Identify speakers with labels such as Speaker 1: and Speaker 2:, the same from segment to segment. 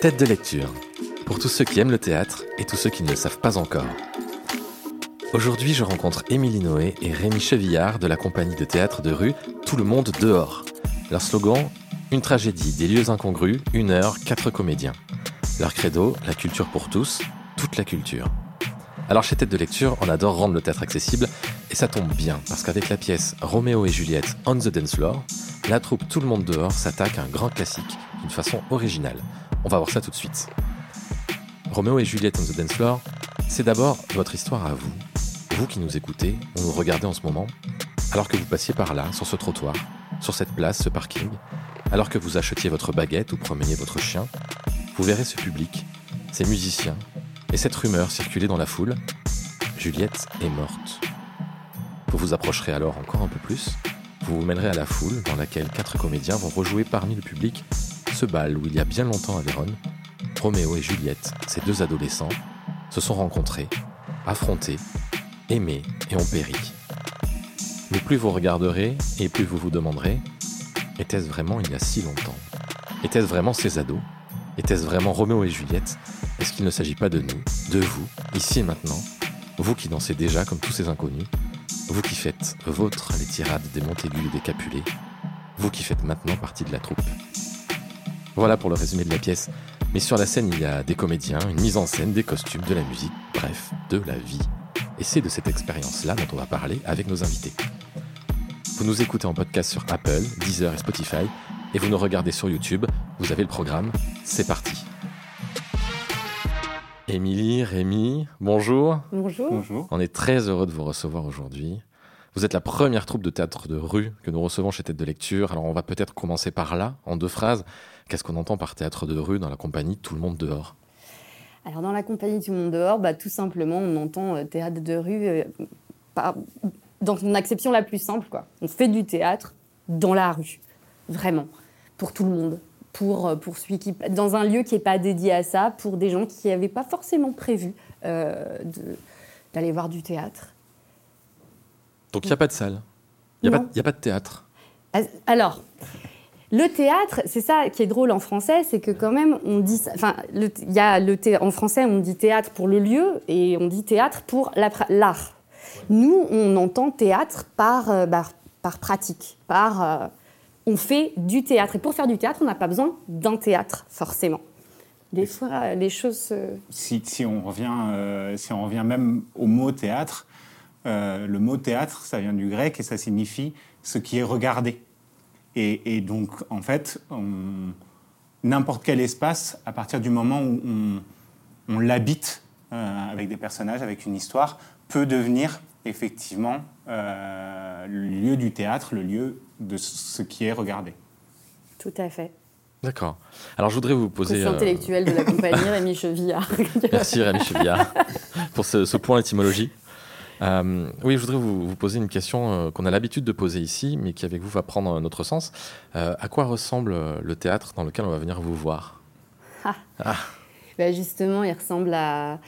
Speaker 1: Tête de lecture. Pour tous ceux qui aiment le théâtre et tous ceux qui ne le savent pas encore. Aujourd'hui, je rencontre Émilie Noé et Rémi Chevillard de la compagnie de théâtre de rue Tout le monde dehors. Leur slogan Une tragédie, des lieux incongrus, une heure, quatre comédiens. Leur credo La culture pour tous, toute la culture. Alors chez Tête de lecture, on adore rendre le théâtre accessible et ça tombe bien parce qu'avec la pièce Roméo et Juliette on the dance floor, la troupe Tout le monde dehors s'attaque à un grand classique d'une façon originale. On va voir ça tout de suite. Roméo et Juliette on the dance floor, c'est d'abord votre histoire à vous. Vous qui nous écoutez ou nous regardez en ce moment, alors que vous passiez par là, sur ce trottoir, sur cette place, ce parking, alors que vous achetiez votre baguette ou promeniez votre chien, vous verrez ce public, ces musiciens, et cette rumeur circulait dans la foule, Juliette est morte. Vous vous approcherez alors encore un peu plus, vous vous mêlerez à la foule dans laquelle quatre comédiens vont rejouer parmi le public ce bal où il y a bien longtemps à Vérone, Roméo et Juliette, ces deux adolescents, se sont rencontrés, affrontés, aimés et ont péri. Mais plus vous regarderez et plus vous vous demanderez, était-ce vraiment il y a si longtemps? Était-ce vraiment ces ados? Était-ce vraiment Roméo et Juliette? Est-ce qu'il ne s'agit pas de nous, de vous, ici et maintenant, vous qui dansez déjà comme tous ces inconnus, vous qui faites vôtre les tirades des Montaigu et des Capulet, vous qui faites maintenant partie de la troupe? Voilà pour le résumé de la pièce. Mais sur la scène, il y a des comédiens, une mise en scène, des costumes, de la musique, bref, de la vie. Et c'est de cette expérience-là dont on va parler avec nos invités. Vous nous écoutez en podcast sur Apple, Deezer et Spotify, et vous nous regardez sur YouTube. Vous avez le programme. C'est parti. Émilie, Rémi, bonjour.
Speaker 2: Bonjour.
Speaker 3: Bonjour.
Speaker 1: On est très heureux de vous recevoir aujourd'hui. Vous êtes la première troupe de théâtre de rue que nous recevons chez Tête de Lecture. Alors on va peut-être commencer par là, en deux phrases. Qu'est-ce qu'on entend par théâtre de rue dans la compagnie Tout le monde dehors
Speaker 2: Alors dans la compagnie Tout le monde dehors, bah, tout simplement on entend euh, théâtre de rue euh, par- dans son acception la plus simple. Quoi. On fait du théâtre dans la rue, vraiment, pour tout le monde. Pour, euh, pour celui qui, dans un lieu qui n'est pas dédié à ça, pour des gens qui n'avaient pas forcément prévu euh, d'aller voir du théâtre.
Speaker 1: Donc il n'y a pas de salle. Il n'y a, a pas de théâtre.
Speaker 2: Ah, Alors, le théâtre, c'est ça qui est drôle en français, c'est que quand même on dit, enfin, le- y a le thé- en français on dit théâtre pour le lieu et on dit théâtre pour la l'art. Nous, on entend théâtre par, euh, par, par pratique, par euh, on fait du théâtre. Et pour faire du théâtre, on n'a pas besoin d'un théâtre forcément. Des fois, les choses. se-
Speaker 3: Si, si on revient, euh, si on revient même au mot théâtre, le mot théâtre, ça vient du grec et ça signifie ce qui est regardé. Et, et donc, en fait, on- n'importe quel espace, à partir du moment où on, on l'habite euh, avec des personnages, avec une histoire, peut devenir effectivement euh, le lieu du théâtre, le lieu de ce qui est regardé.
Speaker 2: Tout à fait.
Speaker 1: D'accord. Alors je voudrais vous poser. Euh,
Speaker 2: intellectuel de la compagnie, Rémi Chevillard.
Speaker 1: Merci Rémi Chevillard pour ce, ce point étymologie. Euh, oui, je voudrais vous, vous poser une question euh, qu'on a l'habitude de poser ici, mais qui avec vous va prendre un autre sens. Euh, à quoi ressemble le théâtre dans lequel on va venir vous voir?
Speaker 2: Bah, justement, il ressemble à.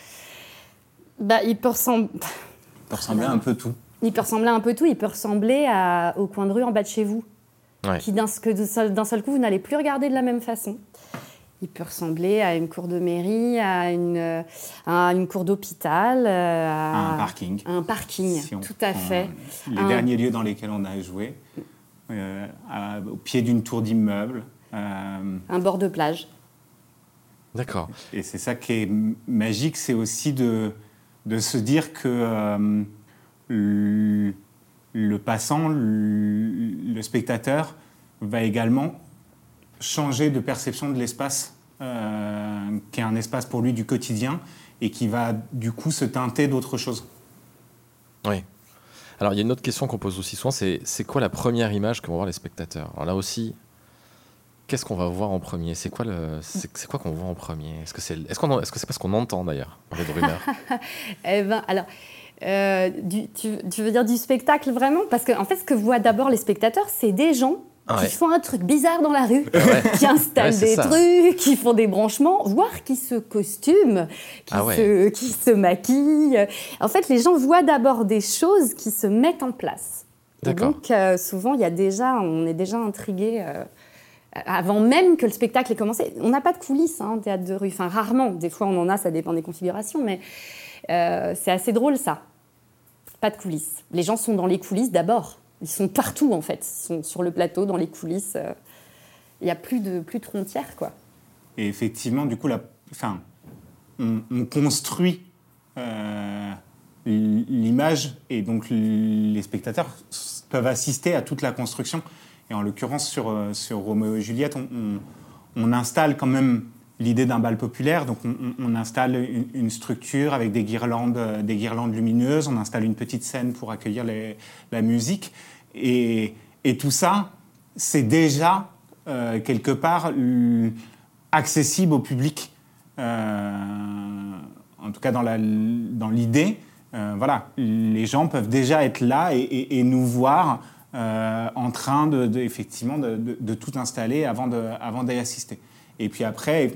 Speaker 2: Bah, il peut ressembler.
Speaker 3: Peut ressembler à un peu tout.
Speaker 2: Il peut ressembler à un peu tout. Il peut ressembler à- au coin de rue en bas de chez vous,
Speaker 1: Ouais.
Speaker 2: qui d'un seul, d'un seul coup vous n'allez plus regarder de la même façon. Il peut ressembler à une cour de mairie, à une, euh, à une cour d'hôpital, euh, à
Speaker 3: Un parking.
Speaker 2: à un parking.
Speaker 3: Si
Speaker 2: tout à fait.
Speaker 3: Les
Speaker 2: Un-
Speaker 3: derniers lieux dans lesquels on a joué, euh, à- au pied d'une tour d'immeuble. euh,
Speaker 2: Un bord de plage.
Speaker 1: D'accord.
Speaker 3: et c'est ça qui est magique, c'est aussi de, de se dire que euh, le, le passant, le, le spectateur, va également changer de perception de l'espace, euh, qui est un espace pour lui du quotidien, et qui va du coup se teinter d'autre chose.
Speaker 1: Oui. Alors il y a une autre question qu'on pose aussi souvent, c'est c'est quoi la première image que vont voir les spectateurs? Alors là aussi, qu'est-ce qu'on va voir en premier? C'est quoi le, c'est c'est quoi qu'on voit en premier? Est-ce que c'est, est-ce qu'on, est-ce que c'est parce qu'on entend d'ailleurs parler de rumeurs?
Speaker 2: Eh ben, alors, euh, du- tu, tu veux dire du spectacle vraiment? Parce qu'en en fait, ce que voient d'abord les spectateurs, c'est des gens
Speaker 1: ouais.
Speaker 2: qui font un truc bizarre dans la rue,
Speaker 1: Ouais.
Speaker 2: qui installent
Speaker 1: Ouais,
Speaker 2: des
Speaker 1: ça.
Speaker 2: trucs, qui font des branchements, voire qui se costument, qui,
Speaker 1: Ah
Speaker 2: se, qui se maquillent. En fait, les gens voient d'abord des choses qui se mettent en place. Donc, euh, souvent, il y a déjà, on est déjà intrigué euh, avant même que le spectacle ait commencé. On n'a pas de coulisses hein, en théâtre de rue, enfin rarement. Des fois on en a, ça dépend des configurations, mais euh, c'est assez drôle ça. Pas de coulisses. Les gens sont dans les coulisses d'abord. Ils sont partout en fait. Ils sont sur le plateau, dans les coulisses. Euh, il n'y a plus de, plus de frontières quoi.
Speaker 3: Et effectivement, du coup, enfin, on, construit euh, l'image et donc les spectateurs peuvent assister à toute la construction. Et en l'occurrence, sur, sur Roméo et Juliette, on installe quand même l'idée d'un bal populaire. Donc on, installe une, structure avec des guirlandes, euh, des guirlandes lumineuses, on installe une petite scène pour accueillir la musique. Et, tout ça, c'est déjà euh, quelque part accessible au public. Euh, en tout cas dans l'idée. Dans voilà, les gens peuvent déjà être là et, nous voir en train de, effectivement de, tout installer avant d'y assister. Et puis après,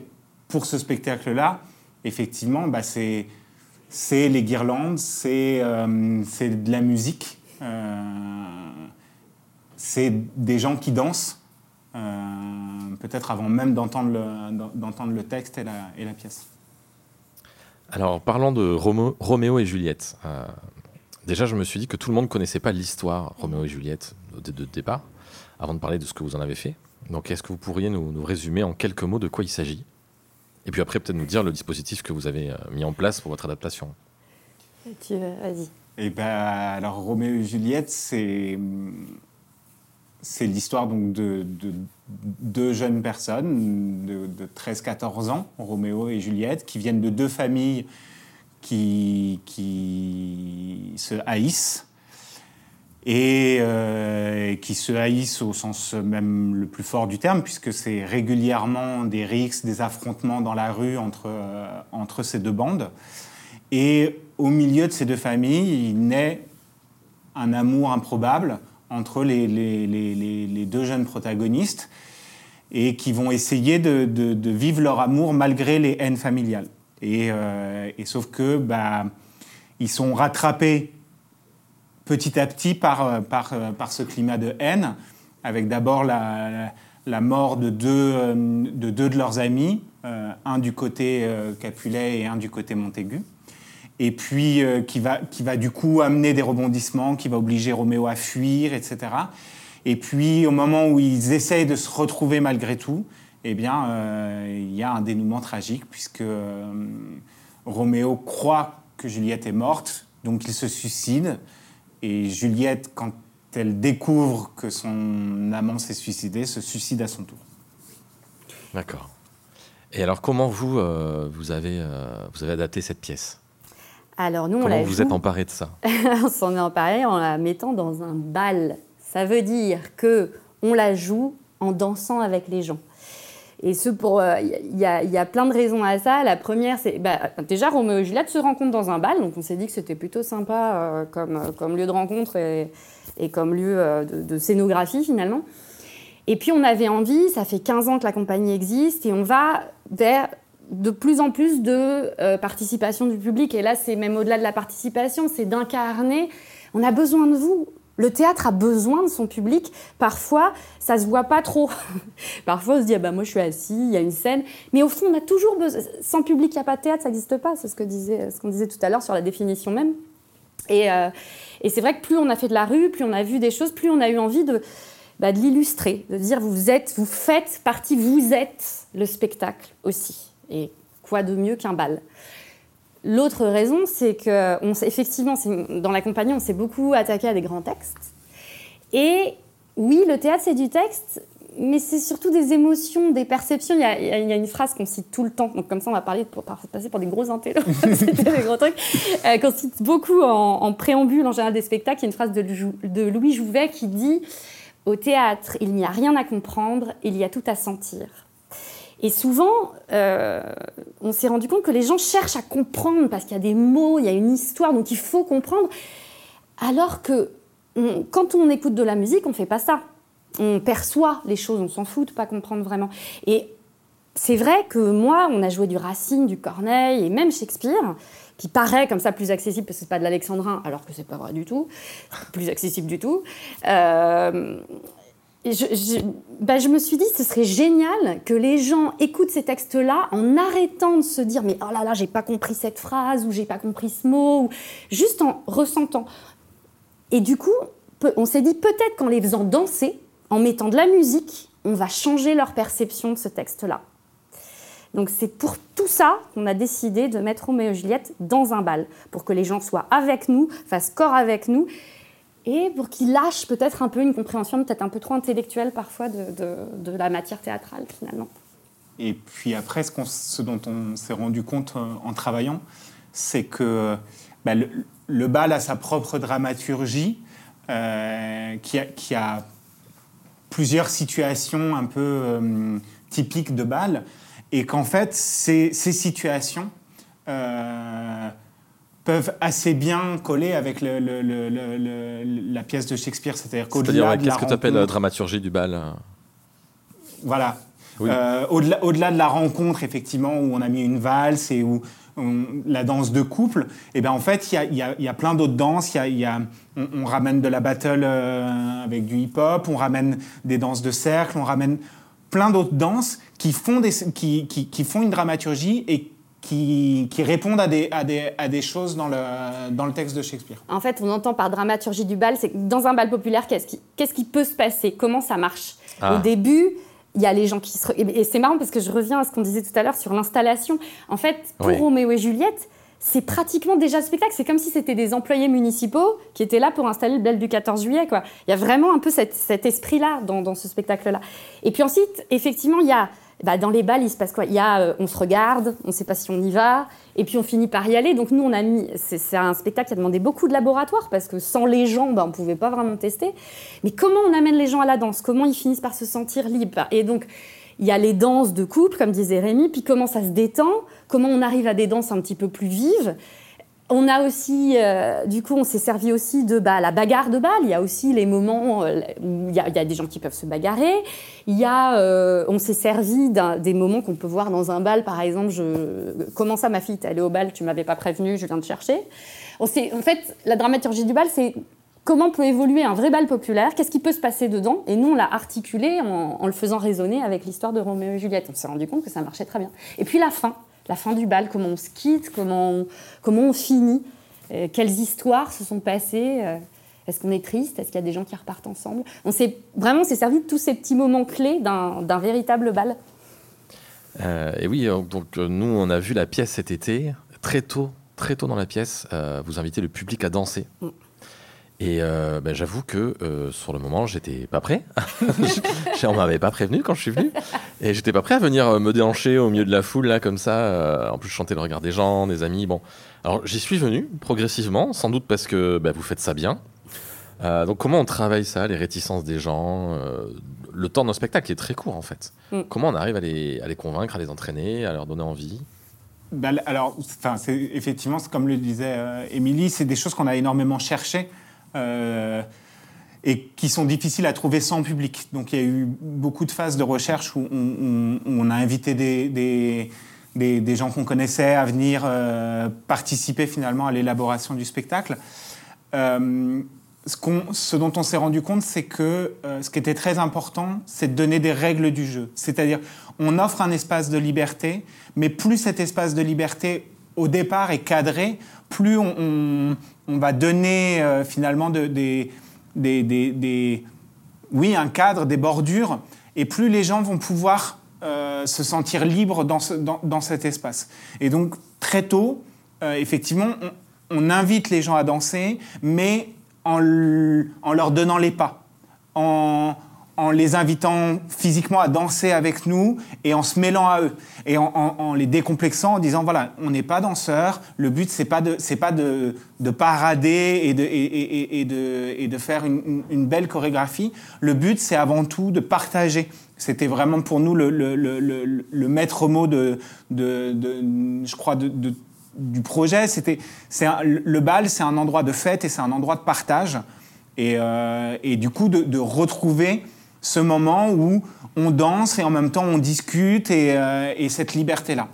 Speaker 3: pour ce spectacle-là, effectivement, bah, c'est les guirlandes, c'est euh, de la musique, euh, c'est des gens qui dansent, euh, peut-être avant même d'entendre le, texte et la, pièce.
Speaker 1: Alors, parlant de Roméo et Juliette, déjà, je me suis dit que tout le monde ne connaissait pas l'histoire Roméo et Juliette de, de, départ, avant de parler de ce que vous en avez fait. Donc, est-ce que vous pourriez nous, nous résumer en quelques mots de quoi il s'agit? Et puis après, peut-être nous dire le dispositif que vous avez euh, mis en place pour votre adaptation.
Speaker 2: Tu vas-y.
Speaker 3: Eh ben, alors Roméo et Juliette, c'est c'est l'histoire donc de, deux jeunes personnes de, 13-14 ans, Roméo et Juliette, qui viennent de deux familles qui, qui se haïssent euh, et qui se haïssent au sens même le plus fort du terme, puisque c'est régulièrement des rixes, des affrontements dans la rue entre, euh, entre ces deux bandes. Et au milieu de ces deux familles, il naît un amour improbable entre les, deux jeunes protagonistes et qui vont essayer de, de, vivre leur amour malgré les haines familiales. Et, euh, et sauf que bah, ils sont rattrapés petit à petit par, euh, par, euh, par ce climat de haine, avec d'abord la, la, mort de deux, euh, de deux de leurs amis, un du côté Capulet et un du côté Montaigu, et puis qui, va, qui va du coup amener des rebondissements, qui va obliger Roméo à fuir, etc. Et puis au moment où ils essayent de se retrouver malgré tout, eh bien, il y a un dénouement tragique, puisque Roméo croit que Juliette est morte, donc il se suicide. Et Juliette, quand elle découvre que son amant s'est suicidé, se suicide à son tour.
Speaker 1: D'accord. Et alors, comment vous, euh, vous, avez, euh, vous avez adapté cette pièce?
Speaker 2: Alors, nous,
Speaker 1: comment
Speaker 2: on
Speaker 1: vous êtes emparé de ça?
Speaker 2: On s'en est emparé en la mettant dans un bal. Ça veut dire que on la joue en dansant avec les gens. Et ce pour, il euh, y, a plein de raisons à ça. La première, c'est bah, déjà Roméo et Juliette se rencontrent dans un bal, donc on s'est dit que c'était plutôt sympa euh, comme, euh, comme lieu de rencontre et, et comme lieu de, scénographie finalement. Et puis on avait envie, ça fait 15 ans que la compagnie existe, et on va vers de plus en plus de participation du public. Et là, c'est même au-delà de la participation, c'est d'incarner. On a besoin de vous. Le théâtre a besoin de son public. Parfois, ça se voit pas trop. Parfois, on se dit, ah bah, moi, je suis assis, il y a une scène. Mais au fond, on a toujours besoin. Sans public, il n'y a pas de théâtre, ça n'existe pas. C'est ce qu'on disait, ce disait tout à l'heure sur la définition même. Et, euh, et c'est vrai que plus on a fait de la rue, plus on a vu des choses, plus on a eu envie de, bah, de l'illustrer, de dire, vous êtes, vous faites partie, vous êtes le spectacle aussi. Et quoi de mieux qu'un bal? L'autre raison, c'est que, effectivement, dans la compagnie, on s'est beaucoup attaqué à des grands textes. Et oui, le théâtre, c'est du texte, mais c'est surtout des émotions, des perceptions. Il y, a, une phrase qu'on cite tout le temps, donc comme ça on va parler pour, passer pour des gros intellos, c'était des gros trucs, euh, qu'on cite beaucoup en, préambule en général des spectacles. Il y a une phrase de Louis Jouvet qui dit Au théâtre, il n'y a rien à comprendre, il y a tout à sentir. Et souvent, euh, on s'est rendu compte que les gens cherchent à comprendre parce qu'il y a des mots, il y a une histoire, donc il faut comprendre. Alors que quand on écoute de la musique, on ne fait pas ça. On perçoit les choses, on s'en fout de pas comprendre vraiment. Et c'est vrai que moi, on a joué du Racine, du Corneille et même Shakespeare, qui paraît comme ça plus accessible parce que c'est pas de l'alexandrin, alors que c'est pas vrai du tout, plus accessible du tout. Euh, je, bah, je, me suis dit, ce serait génial que les gens écoutent ces textes-là en arrêtant de se dire, mais oh là là, j'ai pas compris cette phrase ou j'ai pas compris ce mot, ou juste en ressentant. Et du coup, on s'est dit peut-être qu'en les faisant danser, en mettant de la musique, on va changer leur perception de ce texte-là. Donc c'est pour tout ça qu'on a décidé de mettre Roméo et Juliette dans un bal, pour que les gens soient avec nous, fassent corps avec nous, et pour qu'ils lâchent peut-être un peu une compréhension peut-être un peu trop intellectuelle parfois de, la matière théâtrale finalement.
Speaker 3: Et puis après, ce, dont on s'est rendu compte euh, en travaillant, c'est que bah, le, bal a sa propre dramaturgie, euh, qui, a, plusieurs situations un peu euh, typiques de bal, et qu'en fait, ces, situations peuvent assez bien coller avec la pièce de Shakespeare.
Speaker 1: C'est-à-dire qu'au-delà Qu'est-ce que tu appelles la dramaturgie du bal
Speaker 3: Voilà. Euh, au-delà, au-delà de la rencontre, effectivement, où on a mis une valse et où la danse de couple, et eh ben en fait, il y a, y a, plein d'autres danses. Y y a, on, ramène de la battle euh, avec du hip-hop, on ramène des danses de cercle, on ramène plein d'autres danses qui font, des, qui, qui, qui font une dramaturgie et qui, répondent à des, à des, à des choses dans le, dans le texte de Shakespeare.
Speaker 2: En fait, on entend par dramaturgie du bal, c'est que dans un bal populaire, qu'est-ce qui, qu'est-ce qui peut se passer? Comment ça marche? Ah. Au début, il y a les gens qui se... Et c'est marrant parce que je reviens à ce qu'on disait tout à l'heure sur l'installation. En fait, pour Roméo et Juliette, c'est pratiquement déjà le spectacle. C'est comme si c'était des employés municipaux qui étaient là pour installer le bal du 14 juillet. Quoi. Il y a vraiment un peu cet, cet esprit-là dans, dans, ce spectacle-là. Et puis ensuite, effectivement, il y a bah, dans les balles, il se passe quoi? Il y a, euh, on se regarde, on ne sait pas si on y va, et puis on finit par y aller. Donc nous, on a mis, c'est un spectacle qui a demandé beaucoup de laboratoire parce que sans les gens, bah, on ne pouvait pas vraiment tester. Mais comment on amène les gens à la danse? Comment ils finissent par se sentir libres? Et donc il y a les danses de couple, comme disait Rémi, puis comment ça se détend, comment on arrive à des danses un petit peu plus vives? On a aussi, euh, du coup, on s'est servi aussi de bah, la bagarre de balle. Il y a aussi les moments euh, où il y, a, des gens qui peuvent se bagarrer. Il y a, euh, on s'est servi des moments qu'on peut voir dans un bal, par exemple. Je, comment ça, ma fille, t'es allée au bal, tu m'avais pas prévenu, je viens te chercher. En fait, la dramaturgie du bal, c'est comment peut évoluer un vrai bal populaire, qu'est-ce qui peut se passer dedans. Et nous, on l'a articulé en, en le faisant résonner avec l'histoire de Roméo et Juliette. On s'est rendu compte que ça marchait très bien. Et puis la fin la fin du bal, comment on se quitte, comment on, comment on finit, euh, quelles histoires se sont passées. Euh, est-ce qu'on est triste Est-ce qu'il y a des gens qui repartent ensemble On s'est vraiment s'est servi de tous ces petits moments clés d'un véritable bal.
Speaker 1: Euh, et oui, donc nous on a vu la pièce cet été très tôt, très tôt dans la pièce. vous invitez le public à danser. Mm. Et euh, ben, j'avoue que euh, sur le moment, j'étais pas prêt. on m'avait pas prévenu quand je suis venu. Et j'étais pas prêt à venir euh, me déhancher au milieu de la foule, là, comme ça. en plus, je chantais le regard des gens, des amis. Bon. Alors, j'y suis venu progressivement, sans doute parce que ben, vous faites ça bien. donc, comment on travaille ça, les réticences des gens Le temps d'un spectacle est très court, en fait. Mm. Comment on arrive à les, à les convaincre, à les entraîner, à leur donner envie?
Speaker 3: Bah, alors, effectivement, comme le disait Émilie, c'est des choses qu'on a énormément cherchées. Euh, et qui sont difficiles à trouver sans public. Donc il y a eu beaucoup de phases de recherche où on, a invité des, gens qu'on connaissait à venir euh, participer finalement à l'élaboration du spectacle. Euh, ce, dont on s'est rendu compte, c'est que ce qui était très important, c'est de donner des règles du jeu. C'est-à-dire, on offre un espace de liberté, mais plus cet espace de liberté au départ est cadré, plus on, va donner euh, finalement des, oui, un cadre, des bordures, et plus les gens vont pouvoir euh, se sentir libres dans, cet espace. Et donc, très tôt, euh, effectivement, on, invite les gens à danser, mais en, leur donnant les pas, en les invitant physiquement à danser avec nous et en se mêlant à eux et en, les décomplexant en disant voilà on n'est pas danseur le but c'est pas de c'est pas de, de, parader et de et, et, de et de faire une, belle chorégraphie. Le but c'est avant tout de partager. C'était vraiment pour nous le, le, le, le maître mot de, de, je crois de, du projet. C'était c'est le bal c'est un endroit de fête et c'est un endroit de partage. Et, euh, et du coup de retrouver ce moment où on danse et en même temps on discute et, euh, cette liberté-là.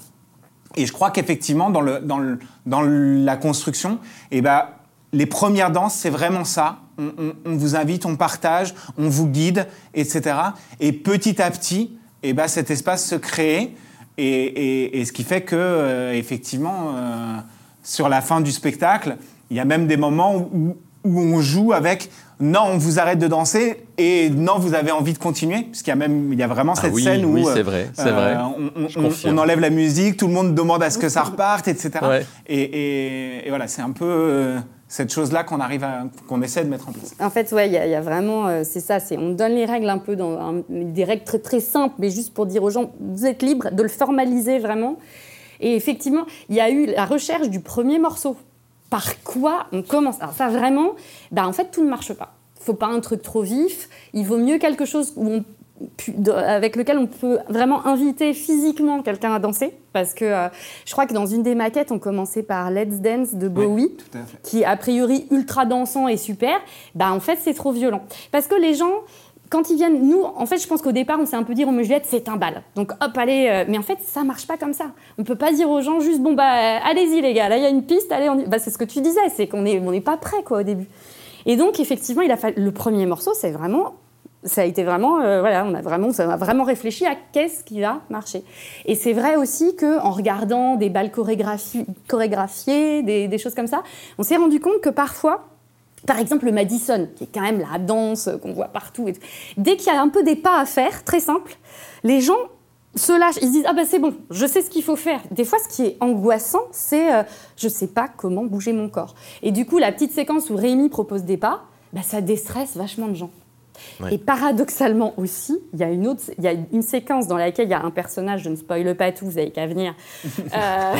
Speaker 3: Et je crois qu'effectivement, dans, la construction, eh ben, les premières danses, c'est vraiment ça. on, vous invite, on partage, on vous guide, etc. Et petit à petit, eh ben, cet espace se crée. Et, ce qui fait que, euh, effectivement, euh, sur la fin du spectacle, il y a même des moments où, on joue avec non, on vous arrête de danser et non, vous avez envie de continuer, parce qu'il y a même, il y a vraiment ah cette scène où
Speaker 1: oui, c'est vrai, c'est vrai.
Speaker 3: On, enlève la musique, tout le monde demande à ce que ça reparte, etc. Et, voilà, c'est un peu cette chose-là qu'on arrive à, qu'on essaie de mettre en place.
Speaker 2: En fait, ouais, il y, a vraiment, euh, c'est ça, c'est on donne les règles un peu dans des règles très très simples, mais juste pour dire aux gens, vous êtes libres de le formaliser vraiment. Et effectivement, il y a eu la recherche du premier morceau. Par quoi on commence Alors ça vraiment, bah en fait tout ne marche pas. Il faut pas un truc trop vif. Il vaut mieux quelque chose où on avec lequel on peut vraiment inviter physiquement quelqu'un à danser. Parce que euh, je crois que dans une des maquettes, on commençait par Let's Dance de Bowie, qui a priori ultra dansant et super. Bah en fait, c'est trop violent. Parce que les gens, quand ils viennent, nous, en fait, je pense qu'au départ, on s'est un peu dit, mais Juliette, c'est un bal. Donc, hop, allez. Euh, mais en fait, ça marche pas comme ça. On peut pas dire aux gens juste, bon, bah, allez-y, les gars, là, il y a une piste, allez, on Bah, c'est ce que tu disais, c'est qu'on n'est on est pas prêt, quoi, au début. Et donc, effectivement, il a fallu... le premier morceau, c'est vraiment ça a été vraiment, euh, voilà, on a vraiment, a vraiment réfléchi à qu'est-ce qui va marcher. Et c'est vrai aussi que en regardant des balles chorégraphiées, des, choses comme ça, on s'est rendu compte que parfois, par exemple le Madison, qui est quand même la danse qu'on voit partout, dès qu'il y a un peu des pas à faire, très simple, les gens se lâchent, ils se disent ah ben c'est bon, je sais ce qu'il faut faire. Des fois, ce qui est angoissant, c'est euh, je sais pas comment bouger mon corps. Et du coup, la petite séquence où Rémi propose des pas, bah, ça déstresse vachement de gens. Et paradoxalement aussi, il y a une autre, il y a une séquence dans laquelle il y a un personnage, je ne spoile pas tout, vous n'avez qu'à venir. Euh,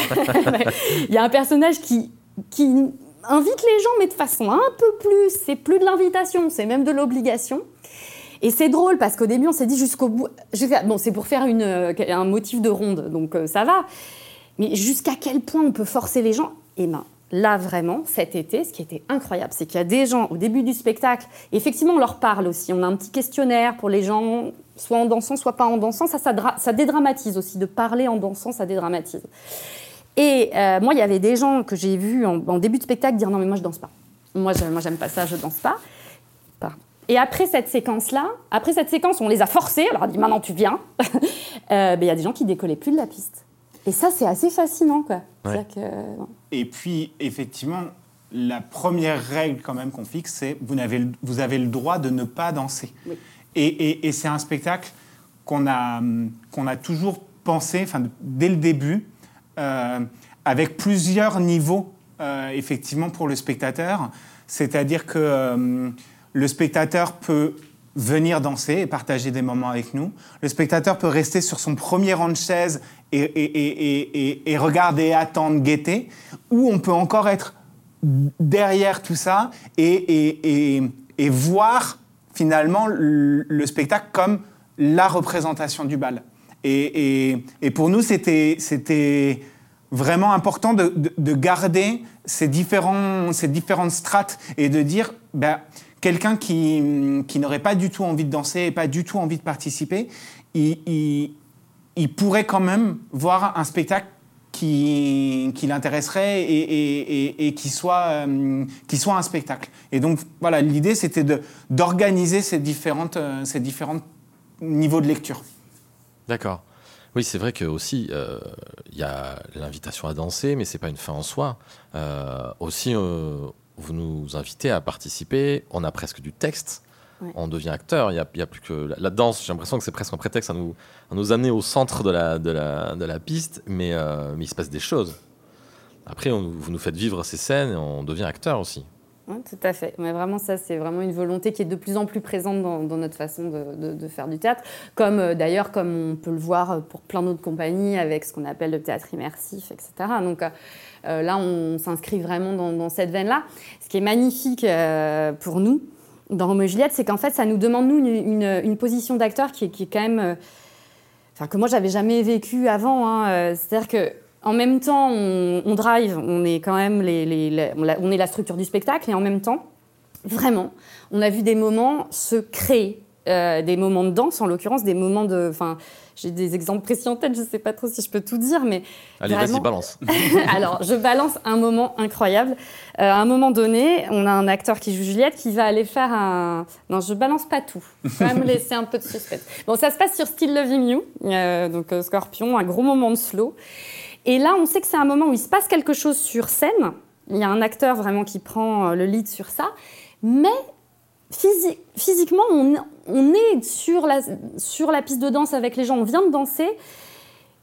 Speaker 2: il y a un personnage qui, qui invite les gens, mais de façon un peu plus, c'est plus de l'invitation, c'est même de l'obligation. Et c'est drôle parce qu'au début, on s'est dit jusqu'au bout. Bon, c'est pour faire une, un motif de ronde, donc euh, ça va. Mais jusqu'à quel point on peut forcer les gens? Eh ben, là vraiment, cet été, ce qui était incroyable, c'est qu'il y a des gens au début du spectacle, effectivement on leur parle aussi, on a un petit questionnaire pour les gens, soit en dansant, soit pas en dansant, ça, ça, dédramatise aussi, de parler en dansant, ça dédramatise. Et euh, moi, il y avait des gens que j'ai vus en, début de spectacle dire non mais moi je danse pas. Moi, moi j'aime pas ça, je danse pas. Et après cette séquence-là, après cette séquence, on les a forcés, alors on a dit maintenant tu viens. Euh, ben, il y a des gens qui décollaient plus de la piste. Et ça, c'est assez fascinant, quoi.
Speaker 3: Et puis, effectivement, la première règle quand même qu'on fixe, c'est vous avez, vous avez le droit de ne pas danser. Et, et, c'est un spectacle qu'on a, qu'on a toujours pensé, enfin, dès le début, euh, avec plusieurs niveaux, euh, effectivement, pour le spectateur. C'est-à-dire que euh, le spectateur peut venir danser et partager des moments avec nous. Le spectateur peut rester sur son premier rang de chaise et, et, et, regarder, attendre, guetter, ou on peut encore être derrière tout ça et, voir finalement le, spectacle comme la représentation du bal. Et, pour nous, c'était vraiment important de, garder ces, différents, ces différentes strates et de dire, ben, quelqu'un qui, qui n'aurait pas du tout envie de danser et pas du tout envie de participer, il, il, pourrait quand même voir un spectacle qui, qui l'intéresserait et, et, et, qui, soit, euh, qui soit un spectacle. Et donc, voilà, l'idée, c'était d'organiser ces différentes, euh, ces différents niveaux de lecture.
Speaker 1: D'accord. Oui, c'est vrai que aussi euh, il y a l'invitation à danser, mais c'est pas une fin en soi. aussi, vous nous invitez à participer, on a presque du texte, on devient acteur, il y a, plus que la, danse, j'ai l'impression que c'est presque un prétexte à nous, à nous amener au centre de la, de la, de la piste, mais, euh, mais il se passe des choses. Après, vous nous faites vivre ces scènes et on devient acteur aussi.
Speaker 2: Oui, tout à fait. Mais vraiment, ça, c'est vraiment une volonté qui est de plus en plus présente dans, notre façon de, faire du théâtre. Comme euh, d'ailleurs, comme on peut le voir pour plein d'autres compagnies avec ce qu'on appelle le théâtre immersif, etc. Donc, euh, euh, là, on s'inscrit vraiment dans, cette veine-là. Ce qui est magnifique euh, pour nous dans Roméo et Juliette, c'est qu'en fait, ça nous demande, nous, une, position d'acteur qui, est quand même. Euh, enfin, que moi, j'avais jamais vécu avant. Hein. C'est-à-dire que. En même temps, on, drive, on est quand même les, on est la structure du spectacle, et en même temps, vraiment, on a vu des moments se créer euh, des moments de danse, en l'occurrence des moments de. Enfin, j'ai des exemples précis en tête, je ne sais pas trop si je peux tout dire, mais.
Speaker 1: Allez, vas-y, balance.
Speaker 2: Alors, je balance un moment incroyable. Euh, à un moment donné, on a un acteur qui joue Juliette qui va aller faire un. Non, je balance pas tout. Je vais me laisser un peu de suspense. Bon, ça se passe sur Still Loving You, euh, donc Scorpion, un gros moment de slow. Et là, on sait que c'est un moment où il se passe quelque chose sur scène. Il y a un acteur vraiment qui prend le lead sur ça. Mais physiquement, on, est sur la, piste de danse avec les gens, on vient de danser.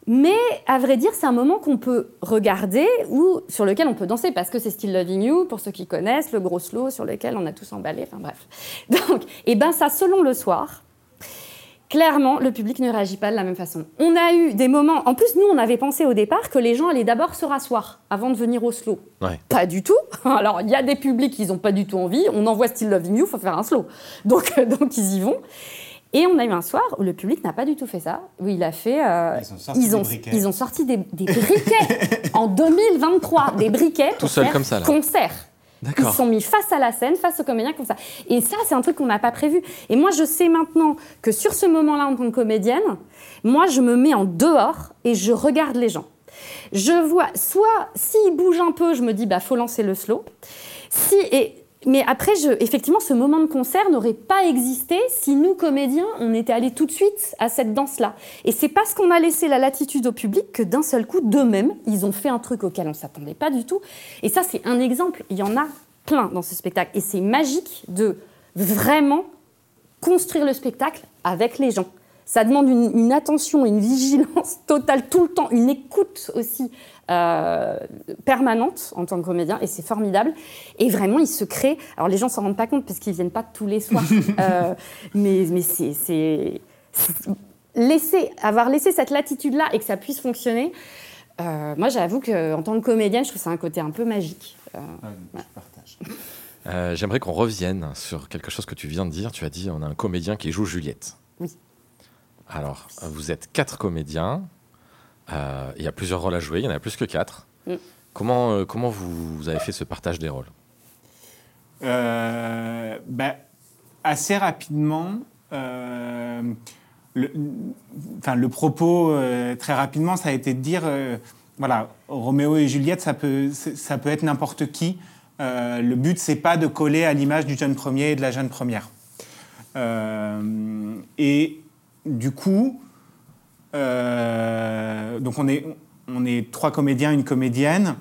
Speaker 2: Mais à vrai dire, c'est un moment qu'on peut regarder ou sur lequel on peut danser parce que c'est Still Loving You, pour ceux qui connaissent, le gros slow sur lequel on a tous emballé, enfin bref. Donc, et ben ça, selon le soir, clairement, le public ne réagit pas de la même façon. On a eu des moments. En plus, nous, on avait pensé au départ que les gens allaient d'abord se rasseoir avant de venir au slow. Pas du tout. Alors, il y a des publics qui n'ont pas du tout envie. On envoie Still Loving You, il faut faire un slow. Donc, donc, ils y vont. Et on a eu un soir où le public n'a pas du tout fait ça, où il a fait.
Speaker 3: Euh, ils, ont sorti
Speaker 2: ils, ont, sorti des, briquets en 2023, des briquets pour tout seul comme ça, là. concert. Ils se sont mis face à la scène, face aux comédiens comme ça. Et ça, c'est un truc qu'on n'a pas prévu. Et moi, je sais maintenant que sur ce moment-là, en tant que comédienne, moi, je me mets en dehors et je regarde les gens. Je vois, soit s'ils bougent un peu, je me dis, bah, faut lancer le slow. Si, et mais après, effectivement, ce moment de concert n'aurait pas existé si nous, comédiens, on était allés tout de suite à cette danse-là. Et c'est parce qu'on a laissé la latitude au public que d'un seul coup, d'eux-mêmes, ils ont fait un truc auquel on ne s'attendait pas du tout. Et ça, c'est un exemple. Il y en a plein dans ce spectacle. Et c'est magique de vraiment construire le spectacle avec les gens. Ça demande une, une attention, une vigilance totale tout le temps, une écoute aussi euh, permanente en tant que comédien et c'est formidable. Et vraiment, il se crée. Alors les gens s'en rendent pas compte parce qu'ils viennent pas tous les soirs, euh, mais, mais c'est laisser avoir laissé cette latitude là et que ça puisse fonctionner. Euh, moi, j'avoue qu'en tant que comédienne, je trouve ça un côté un peu magique.
Speaker 1: J'aimerais qu'on revienne sur quelque chose que tu viens de dire. Tu as dit on a un comédien qui joue Juliette.
Speaker 2: Oui.
Speaker 1: Alors, vous êtes quatre comédiens. Euh, il y a plusieurs rôles à jouer, il y en a plus que quatre. Mm. Comment, euh, comment vous, avez fait ce partage des rôles?
Speaker 3: Euh, ben, Assez rapidement, le, enfin, le propos, très rapidement, ça a été de dire, voilà, Roméo et Juliette, ça peut, ça peut être n'importe qui. le but, c'est pas de coller à l'image du jeune premier et de la jeune première. et du coup, euh, donc on est, trois comédiens, une comédienne,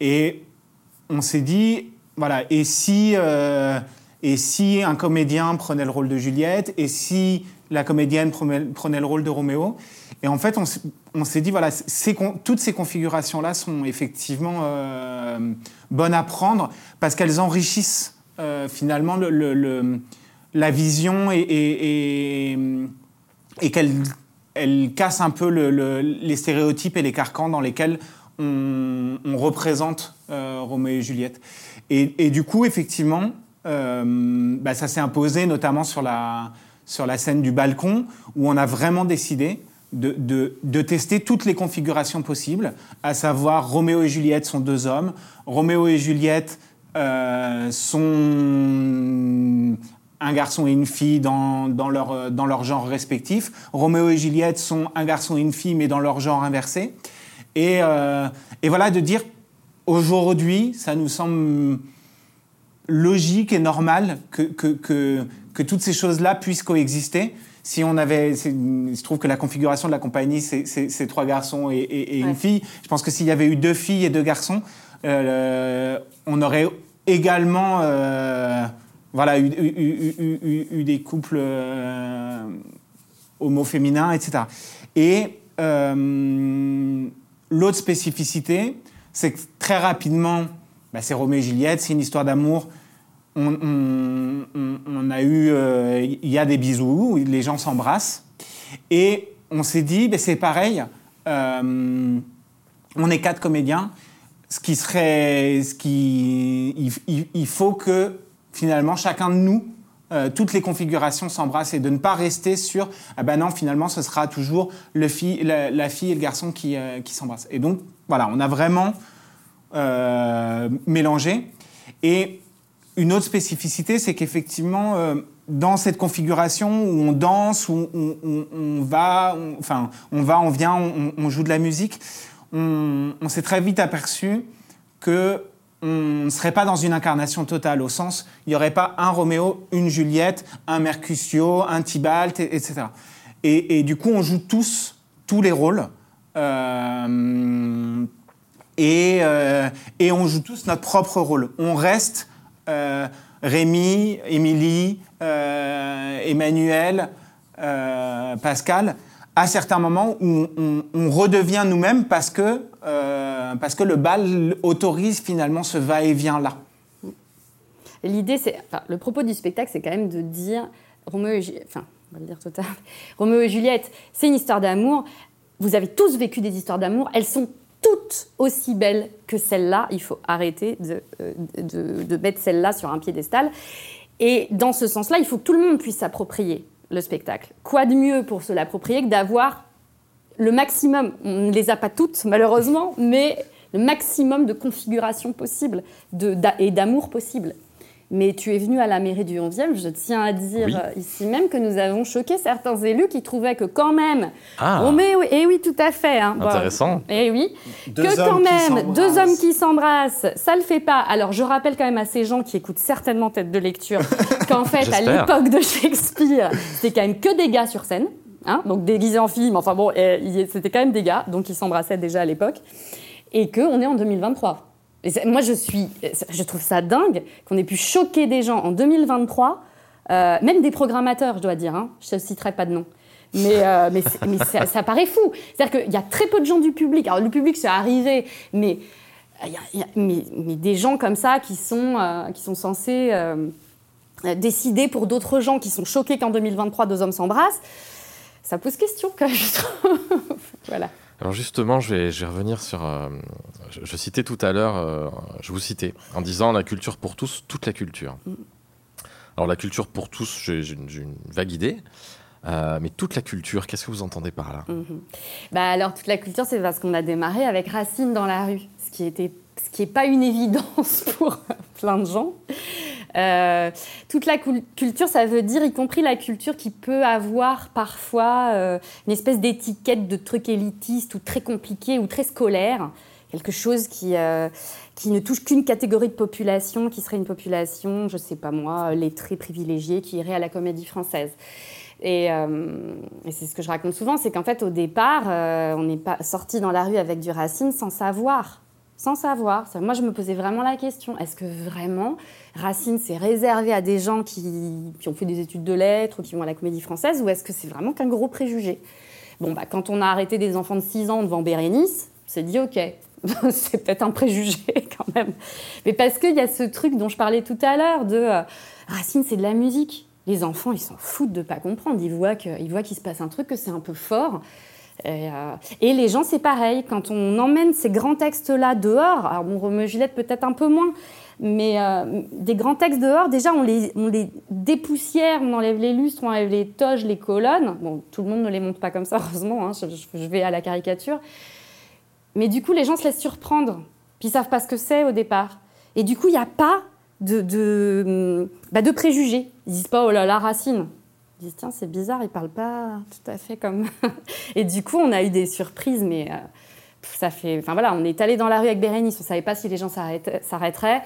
Speaker 3: et on s'est dit, voilà, et si, euh, et si un comédien prenait le rôle de Juliette, et si la comédienne prenait le rôle de Roméo Et en fait, on, s'est dit, voilà, toutes ces configurations-là sont effectivement euh, bonnes à prendre parce qu'elles enrichissent finalement le, la vision et, et qu'elles elle casse un peu les stéréotypes et les carcans dans lesquels on, représente euh, Roméo et Juliette. Et, du coup, effectivement, euh, bah, ça s'est imposé notamment sur la, sur la scène du balcon, où on a vraiment décidé de, tester toutes les configurations possibles, à savoir Roméo et Juliette sont deux hommes, Roméo et Juliette euh, sont un garçon et une fille dans, dans, leur, euh, dans leur genre respectif. Roméo et Juliette sont un garçon et une fille, mais dans leur genre inversé. Et, euh, et voilà, de dire, aujourd'hui, ça nous semble logique et normal que, que, que, que toutes ces choses-là puissent coexister. Si on avait, il se trouve que la configuration de la compagnie, c'est trois garçons et, et, une fille. Je pense que s'il y avait eu deux filles et deux garçons, euh, on aurait également voilà, eu, des couples euh, homo-féminins, etc. Et euh, l'autre spécificité, c'est que très rapidement, bah, c'est Roméo et Juliette, c'est une histoire d'amour. On, a eu, euh, il y a des bisous, les gens s'embrassent, et on s'est dit, bah, c'est pareil. on est quatre comédiens, ce qui serait, ce qui, il faut que finalement, chacun de nous, euh, toutes les configurations s'embrassent et de ne pas rester sur ah ben non finalement ce sera toujours le fille, la, fille et le garçon qui, euh, qui s'embrassent. Et donc voilà, on a vraiment euh, mélangé. Et une autre spécificité, c'est qu'effectivement dans cette configuration où on danse, où on, va, enfin, on va, on vient, on, joue de la musique, on, s'est très vite aperçu que on ne serait pas dans une incarnation totale, au sens, il n'y aurait pas un Roméo, une Juliette, un Mercutio, un Tybalt, etc. Et, du coup, on joue tous, tous les rôles. Euh, et, euh, et, on joue tous notre propre rôle. On reste euh, Rémi, Émilie, Emmanuel, Pascal, à certains moments où on, redevient nous-mêmes parce que, parce que le bal autorise finalement ce va-et-vient-là.
Speaker 2: L'idée, c'est, le propos du spectacle, c'est quand même de dire, Roméo et, Juliette, c'est une histoire d'amour. Vous avez tous vécu des histoires d'amour. Elles sont toutes aussi belles que celle-là. Il faut arrêter de, euh, mettre celle-là sur un piédestal. Et dans ce sens-là, il faut que tout le monde puisse s'approprier le spectacle. Quoi de mieux pour se l'approprier que d'avoir le maximum, on ne les a pas toutes malheureusement, mais le maximum de configuration possible de, et d'amour possible. Mais tu es venu à la mairie du 11e, je tiens à dire euh, ici même que nous avons choqué certains élus qui trouvaient que quand même...
Speaker 1: Ah.
Speaker 2: Oh, mais oui, et oui, tout à fait. Hein,
Speaker 1: Intéressant.
Speaker 2: et oui, que quand même, deux hommes qui s'embrassent, ça le fait pas. Alors je rappelle quand même à ces gens qui écoutent certainement tête de lecture qu'en fait, à l'époque de Shakespeare, c'était quand même que des gars sur scène, hein, donc déguisés en filles, enfin bon, c'était quand même des gars, donc ils s'embrassaient déjà à l'époque, et qu'on est en 2023 moi, je, suis, je trouve ça dingue qu'on ait pu choquer des gens en 2023, euh, même des programmateurs, je dois dire. Hein, je ne citerai pas de nom. Mais, euh, mais, ça, paraît fou. C'est-à-dire qu'il y a très peu de gens du public. Alors, le public, c'est arrivé, mais y, a, mais, des gens comme ça qui sont, euh, qui sont censés décider pour d'autres gens qui sont choqués qu'en 2023, deux hommes s'embrassent. Ça pose question, quand même, je trouve. voilà.
Speaker 1: Alors justement, je vais, revenir sur... Euh, je, citais tout à l'heure, euh, je vous citais, en disant la culture pour tous, toute la culture. Mm. Alors la culture pour tous, j'ai une, vague idée. Euh, mais toute la culture, qu'est-ce que vous entendez par là?
Speaker 2: Mm-hmm. bah Alors toute la culture, c'est parce qu'on a démarré avec Racine dans la rue, ce qui était, ce qui n'est pas une évidence pour plein de gens. Euh, toute la culture, ça veut dire y compris la culture qui peut avoir parfois euh, une espèce d'étiquette de truc élitiste ou très compliqué ou très scolaire. Quelque chose qui, euh, qui ne touche qu'une catégorie de population, qui serait une population, je ne sais pas moi, lettrée, privilégiée, qui irait à la comédie française. Et c'est ce que je raconte souvent, c'est qu'en fait, au départ, on n'est pas sorti dans la rue avec du Racine sans savoir sans savoir. Moi, je me posais vraiment la question est-ce que vraiment Racine s'est réservé à des gens qui, ont fait des études de lettres ou qui vont à la comédie française ou est-ce que c'est vraiment qu'un gros préjugé? Bon, bah, quand on a arrêté des enfants de 6 ans devant Bérénice, on s'est dit ok, c'est peut-être un préjugé quand même. Mais parce qu'il y a ce truc dont je parlais tout à l'heure de euh, Racine, c'est de la musique. Les enfants, ils s'en foutent de pas comprendre. Ils voient qu'il se passe un truc, que c'est un peu fort. Euh, et, les gens, c'est pareil. Quand on emmène ces grands textes-là dehors, alors bon, Roméo peut-être un peu moins, mais euh, des grands textes dehors, déjà, on les, on les dépoussière, on enlève les lustres, on enlève les toges, les colonnes. Bon, tout le monde ne les monte pas comme ça, heureusement, hein, je, vais à la caricature. Mais du coup, les gens se laissent surprendre, puis ils savent pas ce que c'est au départ. Et du coup, il n'y a pas de, de, bah, de préjugés. Ils disent pas, oh là là, Racine, ils disent tiens c'est bizarre, il parle pas tout à fait comme. et du coup on a eu des surprises, mais euh, ça fait. Enfin voilà, on est allé dans la rue avec Bérénice, on savait pas si les gens s'arrêteraient.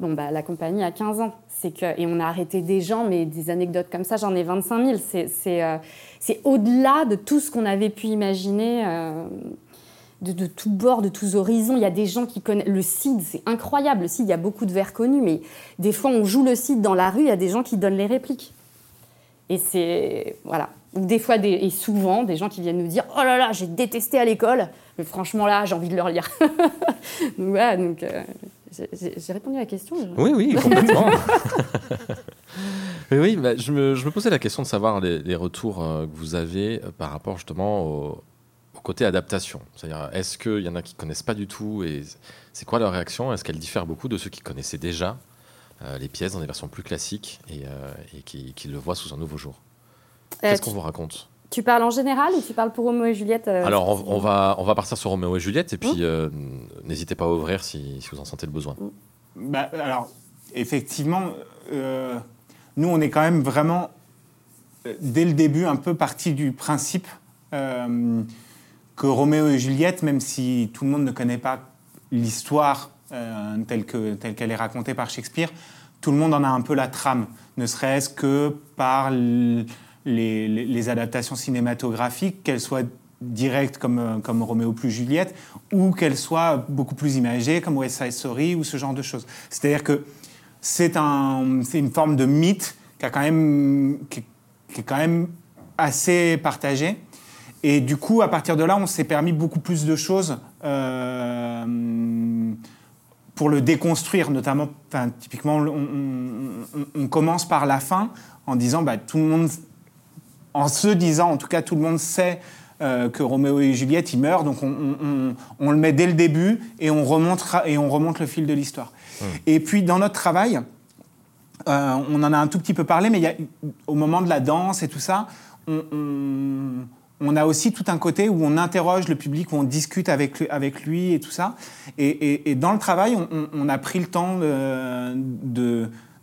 Speaker 2: Bon bah la compagnie a 15 ans, c'est que et on a arrêté des gens, mais des anecdotes comme ça, j'en ai 25 000. C'est euh, c'est au-delà de tout ce qu'on avait pu imaginer. Euh, de, de tous bords, de tous horizons. Il y a des gens qui connaissent le CID, c'est incroyable. Le CID, il y a beaucoup de vers connus, mais des fois, on joue le CID dans la rue, il y a des gens qui donnent les répliques. Et c'est. Voilà. Des fois, des, et souvent, des gens qui viennent nous dire Oh là là, j'ai détesté à l'école, mais franchement, là, j'ai envie de le relire. donc voilà, donc. Euh, j'ai répondu à la question
Speaker 1: Oui, oui, complètement. oui, bah, je, me, je, me, posais la question de savoir les, retours euh, que vous avez euh, par rapport justement au, au côté adaptation. C'est-à-dire, est-ce qu'il y en a qui ne connaissent pas du tout et c'est quoi leur réaction? Est-ce qu'elle diffère beaucoup de ceux qui connaissaient déjà? Les pièces dans des versions plus classiques et, euh, qui, le voient sous un nouveau jour. Euh, Qu'est-ce qu'on vous raconte
Speaker 2: tu parles en général ou tu parles pour Roméo et Juliette
Speaker 1: Alors, on, va, on va partir sur Roméo et Juliette et puis mmh. n'hésitez pas à ouvrir si, vous en sentez le besoin.
Speaker 3: Mmh. Bah, alors, effectivement, nous, on est quand même vraiment, euh, dès le début, un peu parti du principe euh, que Roméo et Juliette, même si tout le monde ne connaît pas l'histoire euh, telle qu'elle est racontée par Shakespeare, tout le monde en a un peu la trame, ne serait-ce que par les, adaptations cinématographiques, qu'elles soient directes comme, comme Roméo plus Juliette, ou qu'elles soient beaucoup plus imagées comme West Side Story ou ce genre de choses. C'est-à-dire que c'est un, une forme de mythe qui, a quand même, qui, est quand même assez partagée. Et du coup, à partir de là, on s'est permis beaucoup plus de choses euh, pour le déconstruire, notamment, enfin, typiquement, on, commence par la fin en disant, bah, tout le monde, en se disant, en tout cas, tout le monde sait euh, que Roméo et Juliette, ils meurent, donc on, le met dès le début et on remonte, et on remonte le fil de l'histoire. Et puis dans notre travail, euh, on en a un tout petit peu parlé, mais au moment de la danse et tout ça, on, a aussi tout un côté où on interroge le public, où on discute avec, avec lui et tout ça. Et, dans le travail, on, a pris le temps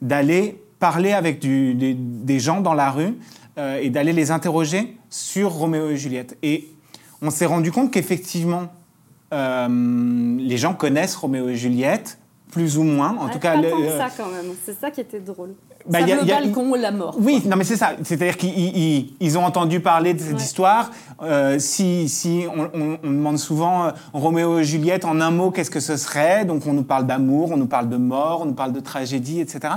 Speaker 3: d'aller parler avec des, gens dans la rue euh, et d'aller les interroger sur Roméo et Juliette. Et on s'est rendu compte qu'effectivement, euh, les gens connaissent Roméo et Juliette, plus ou moins. En tout cas,
Speaker 2: le, ça quand même. C'est ça qui était drôle. Bah, ça y a, le balcon ou la mort.
Speaker 3: Oui, non, mais c'est ça. C'est-à-dire qu'ils ont entendu parler de cette histoire. Euh, si, si on, demande souvent euh, Roméo et Juliette en un mot, qu'est-ce que ce serait? Donc on nous parle d'amour, on nous parle de mort, on nous parle de tragédie, etc.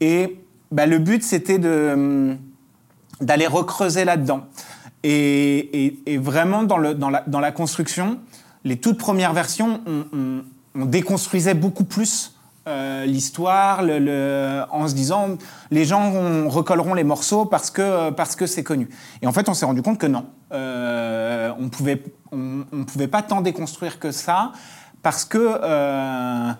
Speaker 3: Et bah, le but, c'était de hum, d'aller recreuser là-dedans. Et, et, vraiment dans, le, dans, la, dans la construction, les toutes premières versions, on on déconstruisait beaucoup plus euh, l'histoire le, en se disant les gens recolleront les morceaux parce que parce que c'est connu. Et en fait, on s'est rendu compte que non, euh, on pouvait on, pouvait pas tant déconstruire que ça parce que euh,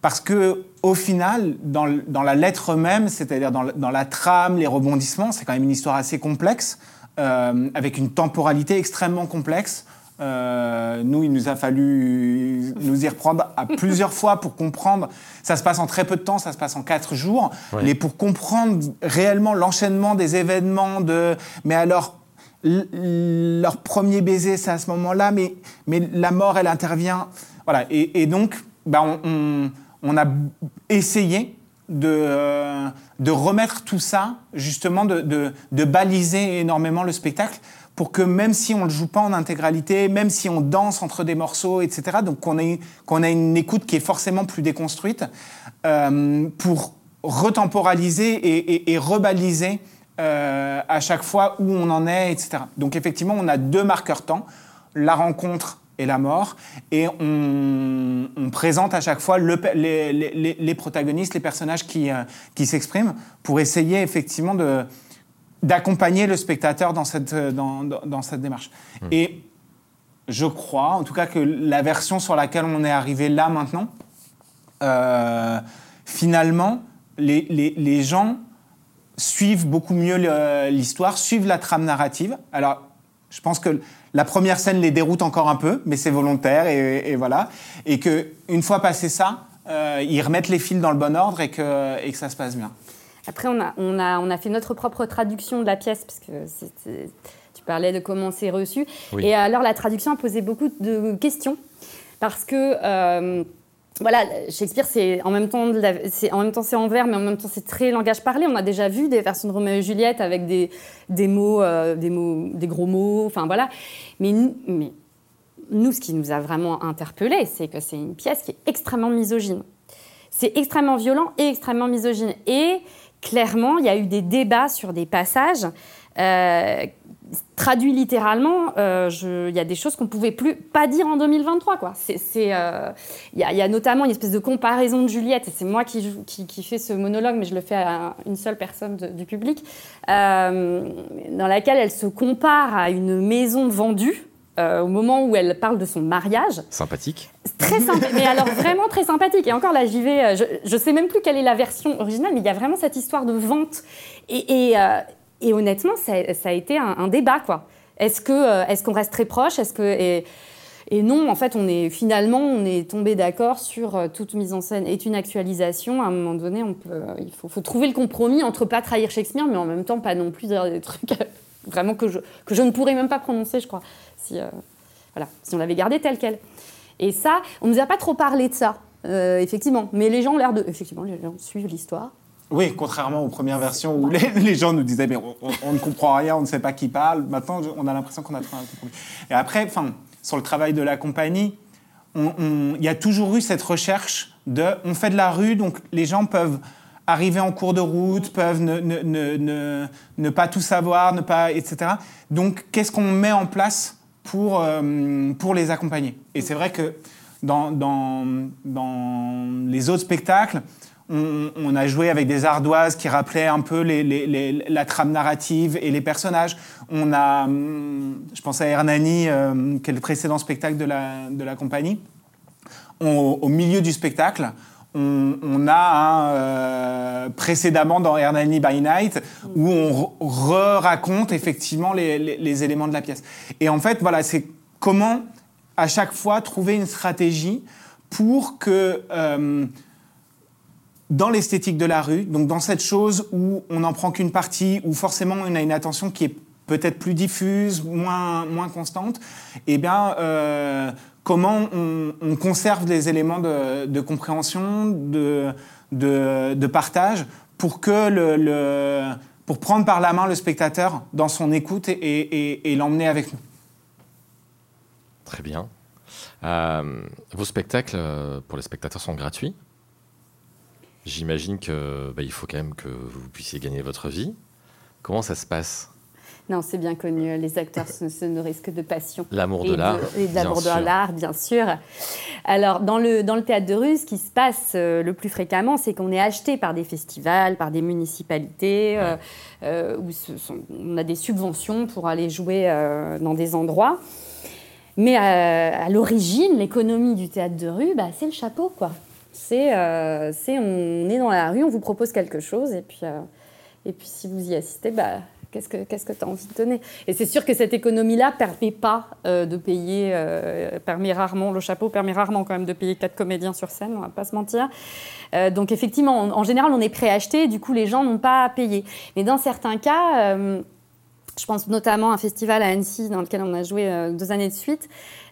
Speaker 3: parce que au final, dans, dans la lettre même, c'est-à-dire dans, dans, la trame, les rebondissements, c'est quand même une histoire assez complexe avec une temporalité extrêmement complexe. Euh, nous, il nous a fallu nous y reprendre à plusieurs fois pour comprendre. Ça se passe en très peu de temps, ça se passe en quatre jours. Mais pour comprendre réellement l'enchaînement des événements, de. Mais alors, leur premier baiser, c'est à ce moment-là, mais, mais la mort, elle intervient. Voilà. Et, donc, bah, on, on, a essayé de, de remettre tout ça, justement, de, de, de baliser énormément le spectacle pour que même si on le joue pas en intégralité, même si on danse entre des morceaux, etc., donc qu'on ait, qu'on ait une écoute qui est forcément plus déconstruite, euh, pour retemporaliser et, rebaliser euh, à chaque fois où on en est, etc. Donc effectivement, on a deux marqueurs temps, la rencontre et la mort, et on, présente à chaque fois le, les, les, les, protagonistes, les personnages qui, euh, qui s'expriment, pour essayer effectivement de d'accompagner le spectateur dans cette, euh, dans, dans, cette démarche. Hmm. Et je crois, en tout cas, que la version sur laquelle on est arrivé là maintenant, euh, finalement, les, les, les, gens suivent beaucoup mieux l'histoire, suivent la trame narrative. Alors, je pense que la première scène les déroute encore un peu, mais c'est volontaire et, et, voilà. Et que une fois passé ça, euh, ils remettent les fils dans le bon ordre et que, et que ça se passe bien.
Speaker 2: Après, on a, on, a, on a fait notre propre traduction de la pièce, parce que tu parlais de comment c'est reçu. Et alors, la traduction a posé beaucoup de questions, parce que... Euh, voilà, Shakespeare, c'est en même temps, c'est en même temps c'est en vers, mais en même temps c'est très langage parlé. On a déjà vu des versions de Roméo et Juliette avec des, des mots, euh, des mots, des gros mots, enfin voilà. Mais, mais nous, ce qui nous a vraiment interpellés, c'est que c'est une pièce qui est extrêmement misogyne. C'est extrêmement violent et extrêmement misogyne. Et clairement, il y a eu des débats sur des passages. Euh, traduit littéralement, euh, il y a des choses qu'on ne pouvait plus pas dire en 2023. Euh, il y, a notamment une espèce de comparaison de Juliette, et c'est moi qui, qui, fais ce monologue, mais je le fais à une seule personne du public, dans laquelle elle se compare à une maison vendue euh, au moment où elle parle de son mariage.
Speaker 1: Sympathique.
Speaker 2: Très sympa, mais alors vraiment très sympathique. Et encore là, j'y vais, euh, je ne sais même plus quelle est la version originale, mais il y a vraiment cette histoire de vente. Et, et, euh, et honnêtement, ça, ça, a été un, débat, quoi. Est-ce qu'on est qu'on reste très proche? Est-ce que... Et, Et non, en fait, on est finalement, on est tombé d'accord sur euh, toute mise en scène est une actualisation. À un moment donné, on peut, euh, il faut, faut trouver le compromis entre pas trahir Shakespeare, mais en même temps pas non plus dire des trucs vraiment que je, que je ne pourrais même pas prononcer, je crois, si, euh, voilà, si on l'avait gardé tel quel. Et ça, on nous a pas trop parlé de ça, euh, effectivement. Mais les gens ont l'air de, effectivement, les gens suivent l'histoire.
Speaker 3: Oui, contrairement aux premières versions où les, les gens nous disaient mais on, ne comprend rien, on ne sait pas qui parle. Maintenant, on a l'impression qu'on a trouvé un compromis. Et après, enfin, sur le travail de la compagnie, il y a toujours eu cette recherche de on fait de la rue, donc les gens peuvent arriver en cours de route, peuvent ne, ne- ne- ne- pas tout savoir, ne pas, etc. Donc, qu'est-ce qu'on met en place pour, euh, pour les accompagner? Et c'est vrai que dans, dans, dans les autres spectacles, on, a joué avec des ardoises qui rappelaient un peu les- les- la trame narrative et les personnages. On a, je pense à Hernani, euh, qui est le précédent spectacle de la, de la compagnie. Au milieu du spectacle, on, on a un euh, précédemment dans Hernani by Night où on re- raconte effectivement les, les- les éléments de la pièce. Et en fait, voilà, c'est comment à chaque fois trouver une stratégie pour que euh, dans l'esthétique de la rue, donc dans cette chose où on n'en prend qu'une partie, où forcément on a une attention qui est peut-être plus diffuse, moins, moins constante, eh bien, euh, comment on, on conserve les éléments de, compréhension, de, partage, pour que pour prendre par la main le spectateur dans son écoute et, l'emmener avec nous.
Speaker 1: Très bien. Euh, vos spectacles euh, pour les spectateurs sont gratuits. J'imagine que bah, faut quand même que vous puissiez gagner votre vie. Comment ça se passe?
Speaker 2: Non, c'est bien connu. Les acteurs se, se nourrissent que de passion.
Speaker 1: L'amour de l'art.
Speaker 2: Et de l'amour de l'art, bien sûr. Alors, dans le, dans le théâtre de rue, ce qui se passe euh, le plus fréquemment, c'est qu'on est acheté par des festivals, par des municipalités, euh, euh, où ce sont- on a des subventions pour aller jouer euh, dans des endroits. Mais à l'origine, l'économie du théâtre de rue, bah, c'est le chapeau, quoi. C'est, on est dans la rue, on vous propose quelque chose, et puis, et puis si vous y assistez, bah, qu'est-ce que qu'est-ce que tu as envie de donner? Et c'est sûr que cette économie-là permet pas euh, de payer, euh, permet rarement, le chapeau permet rarement quand même de payer quatre comédiens sur scène, on va pas se mentir. Euh, donc effectivement, en, général, on est préacheté, du coup les gens n'ont pas à payer. Mais dans certains cas, je pense notamment à un festival à Annecy dans lequel on a joué deux années de suite.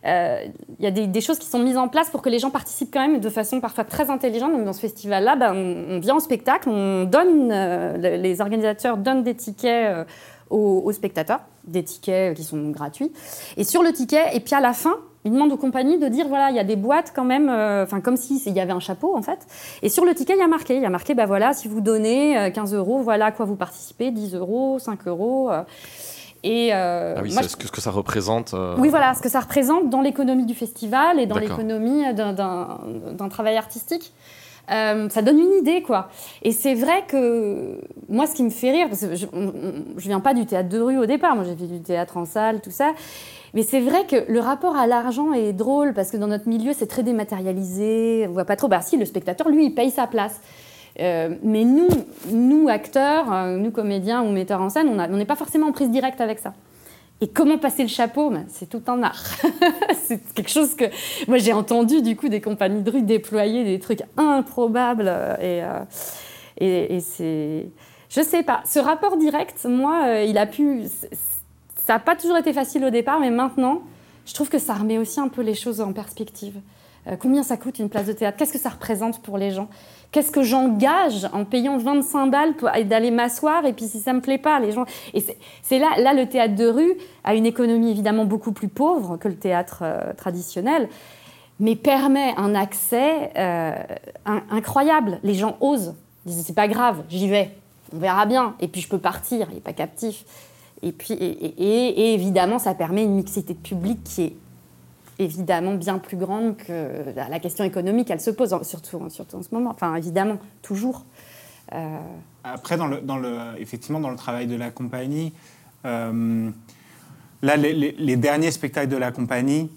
Speaker 2: Euh, Il y a des, choses qui sont mises en place pour que les gens participent quand même de façon parfois très intelligente. Donc dans ce festival-là, ben, on, vient au spectacle, on donne, euh, le- les organisateurs donnent des tickets euh, aux, spectateurs, des tickets qui sont gratuits. Et sur le ticket, et puis à la fin, ils demandent aux compagnies de dire voilà, il y a des boîtes quand même, euh, enfin comme si il y avait un chapeau en fait. Et sur le ticket, il y a marqué, il y a marqué, bah voilà, si vous donnez euh, 15 euros, voilà à quoi vous participez, 10 euros, 5 euros. euh. Et euh,
Speaker 1: Ah oui,
Speaker 2: moi,
Speaker 1: ce que, ce que ça représente. euh,
Speaker 2: oui, voilà, ce que ça représente dans l'économie du festival et dans l'économie d'un- travail artistique. Euh, ça donne une idée, quoi. Et c'est vrai que moi, ce qui me fait rire, parce que je, je viens pas du théâtre de rue au départ, moi j'ai fait du théâtre en salle, tout ça. Mais c'est vrai que le rapport à l'argent est drôle parce que dans notre milieu, c'est très dématérialisé. On voit pas trop. Bah si, le spectateur, lui, il paye sa place. Euh, mais nous, nous acteurs, euh, nous comédiens ou metteurs en scène, on n'est pas forcément en prise directe avec ça. Et comment passer le chapeau? Ben, C'est tout un art. c'est quelque chose que moi j'ai entendu du coup des compagnies de rue déployer des trucs improbables euh, et, c'est je sais pas. Ce rapport direct, moi, il a pu. Ça n'a pas toujours été facile au départ, mais maintenant, je trouve que ça remet aussi un peu les choses en perspective. Euh, combien ça coûte une place de théâtre? Qu'est-ce que ça représente pour les gens? Qu'est-ce que j'engage en payant 25 balles pour d'aller m'asseoir et puis si ça me plaît pas, les gens. Et c'est- là, là le théâtre de rue a une économie évidemment beaucoup plus pauvre que le théâtre euh, traditionnel, mais permet un accès euh, in- incroyable. Les gens osent. Ils disent c'est pas grave, j'y vais, on verra bien. Et puis je peux partir, il n'est pas captif. Et puis et- et- et évidemment ça permet une mixité de public qui est évidemment bien plus grande que la question économique, elle se pose, surtout, surtout en ce moment. Enfin, évidemment, toujours. Euh,
Speaker 3: Après, effectivement, dans le travail de la compagnie, euh, là, les, derniers spectacles de la compagnie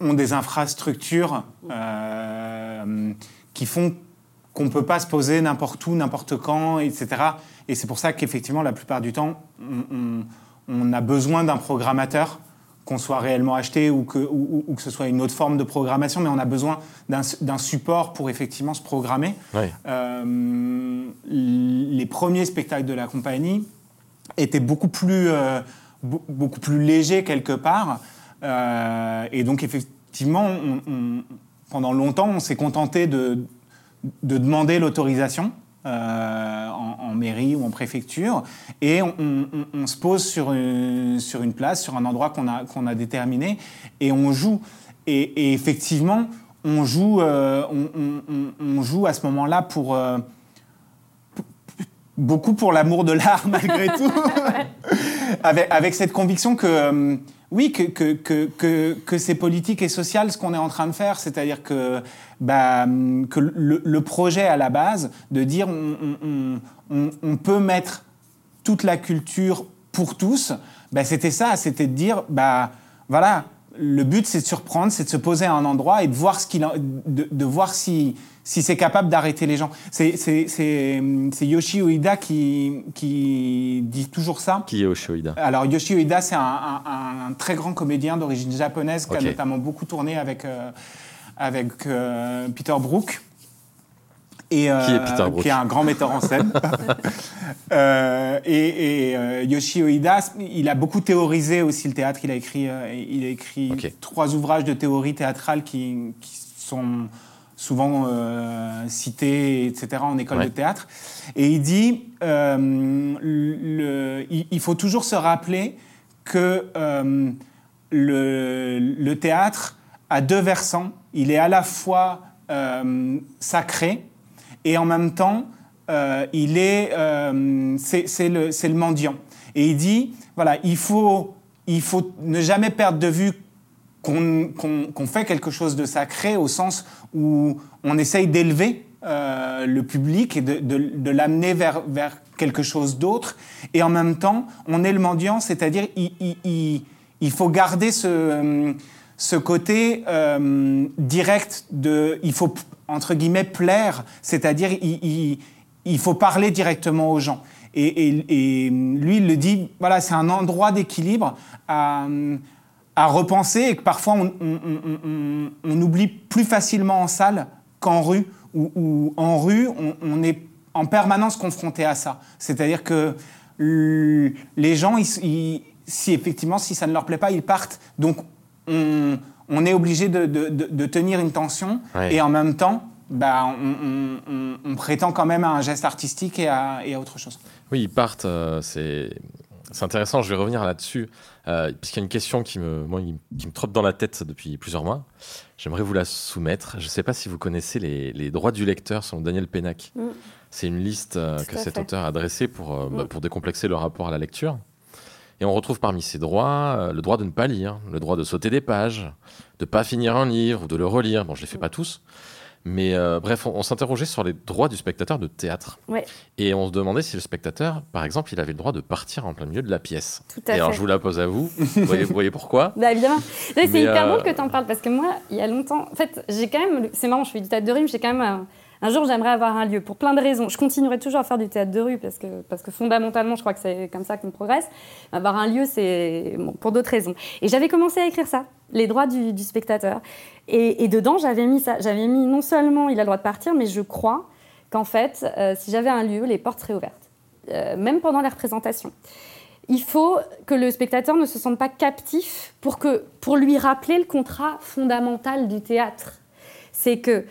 Speaker 3: ont des infrastructures euh, qui font qu'on ne peut pas se poser n'importe où, n'importe quand, etc. Et c'est pour ça qu'effectivement, la plupart du temps, on- on a besoin d'un programmateur qu'on soit réellement acheté ou que, ou, que ce soit une autre forme de programmation, mais on a besoin d'un support pour effectivement se programmer. Euh, les premiers spectacles de la compagnie étaient beaucoup plus, euh, beaucoup plus légers quelque part. Euh, et donc effectivement, pendant longtemps, on s'est contenté de, de demander l'autorisation. Euh, en, mairie ou en préfecture, et on, se pose sur une, sur une place, sur un endroit qu'on a, qu'on a déterminé, et on joue. Et, effectivement, on joue, euh, on, joue à ce moment-là pour... Euh, beaucoup pour l'amour de l'art malgré tout, avec, avec, cette conviction que oui, que, que, que, que, c'est politique et social ce qu'on est en train de faire, c'est-à-dire que, bah, que le, projet à la base de dire on, on, peut mettre toute la culture pour tous, bah, c'était ça, c'était de dire, bah, voilà, le but c'est de surprendre, c'est de se poser à un endroit et de voir, ce qu'il, de voir si, si c'est capable d'arrêter les gens. C'est Yoshi Ueda qui, qui dit toujours ça.
Speaker 1: Qui est Yoshi Ueda
Speaker 3: Alors Yoshi Ueda, c'est un, très grand comédien d'origine japonaise qui a notamment beaucoup tourné avec, euh, avec euh, Peter Brook.
Speaker 1: Et, euh, qui est Peter Brook?
Speaker 3: Qui est un grand metteur en scène. et, Yoshi Ueda, il a beaucoup théorisé aussi le théâtre. Il a écrit, il a écrit trois ouvrages de théorie théâtrale qui, qui sont souvent euh, cité, etc., en école de théâtre. Et il dit, euh, le, il, faut toujours se rappeler que euh, le, le, théâtre a deux versants. Il est à la fois sacré et en même temps, il est, c'est le, le mendiant. Et il dit, voilà, il faut, il faut ne jamais perdre de vue qu'on fait quelque chose de sacré au sens où on essaye d'élever euh, le public et de, l'amener vers, vers, quelque chose d'autre. Et en même temps, on est le mendiant, c'est-à-dire il, il, faut garder ce, ce côté euh, direct de... Il faut, entre guillemets, plaire, c'est-à-dire il, il, faut parler directement aux gens. Et, et, et lui, il le dit, voilà, c'est un endroit d'équilibre à à repenser et que parfois on, oublie plus facilement en salle qu'en rue, ou en rue, on, est en permanence confronté à ça. C'est-à-dire que les gens, si effectivement, si ça ne leur plaît pas, ils partent. Donc on, est obligé de, tenir une tension et en même temps, bah, on, prétend quand même à un geste artistique et à, et à autre chose.
Speaker 1: Oui, ils partent, euh, c'est c'est intéressant, je vais revenir là-dessus, euh, puisqu'il y a une question qui me, moi, qui me trotte dans la tête depuis plusieurs mois. J'aimerais vous la soumettre. Je ne sais pas si vous connaissez les, droits du lecteur selon Daniel Pénac. Mm. C'est une liste euh, que cet auteur a dressée pour, euh, bah, mm. pour décomplexer le rapport à la lecture. Et on retrouve parmi ces droits le droit de ne pas lire, le droit de sauter des pages, de ne pas finir un livre ou de le relire. Bon, je ne les fais pas tous. Mais euh, bref, on, s'interrogeait sur les droits du spectateur de théâtre. Et on se demandait si le spectateur, par exemple, il avait le droit de partir en plein milieu de la pièce.
Speaker 2: Tout à
Speaker 1: et
Speaker 2: alors,
Speaker 1: je vous la pose à vous. Vous voyez, pourquoi
Speaker 2: bah, Évidemment. C'est hyper bon euh, que tu en parles parce que moi, il y a longtemps. En fait, j'ai quand même. C'est marrant, je fais du théâtre de rime, j'ai quand même. Un jour, j'aimerais avoir un lieu pour plein de raisons. Je continuerai toujours à faire du théâtre de rue parce que, parce que fondamentalement, je crois que c'est comme ça qu'on progresse. Avoir un lieu, c'est pour d'autres raisons. Et j'avais commencé à écrire ça, les droits du, spectateur. Et, dedans, j'avais mis ça. J'avais mis non seulement il a le droit de partir, mais je crois qu'en fait, euh, si j'avais un lieu, les portes seraient ouvertes, euh, même pendant les représentations. Il faut que le spectateur ne se sente pas captif pour, que, pour lui rappeler le contrat fondamental du théâtre. C'est que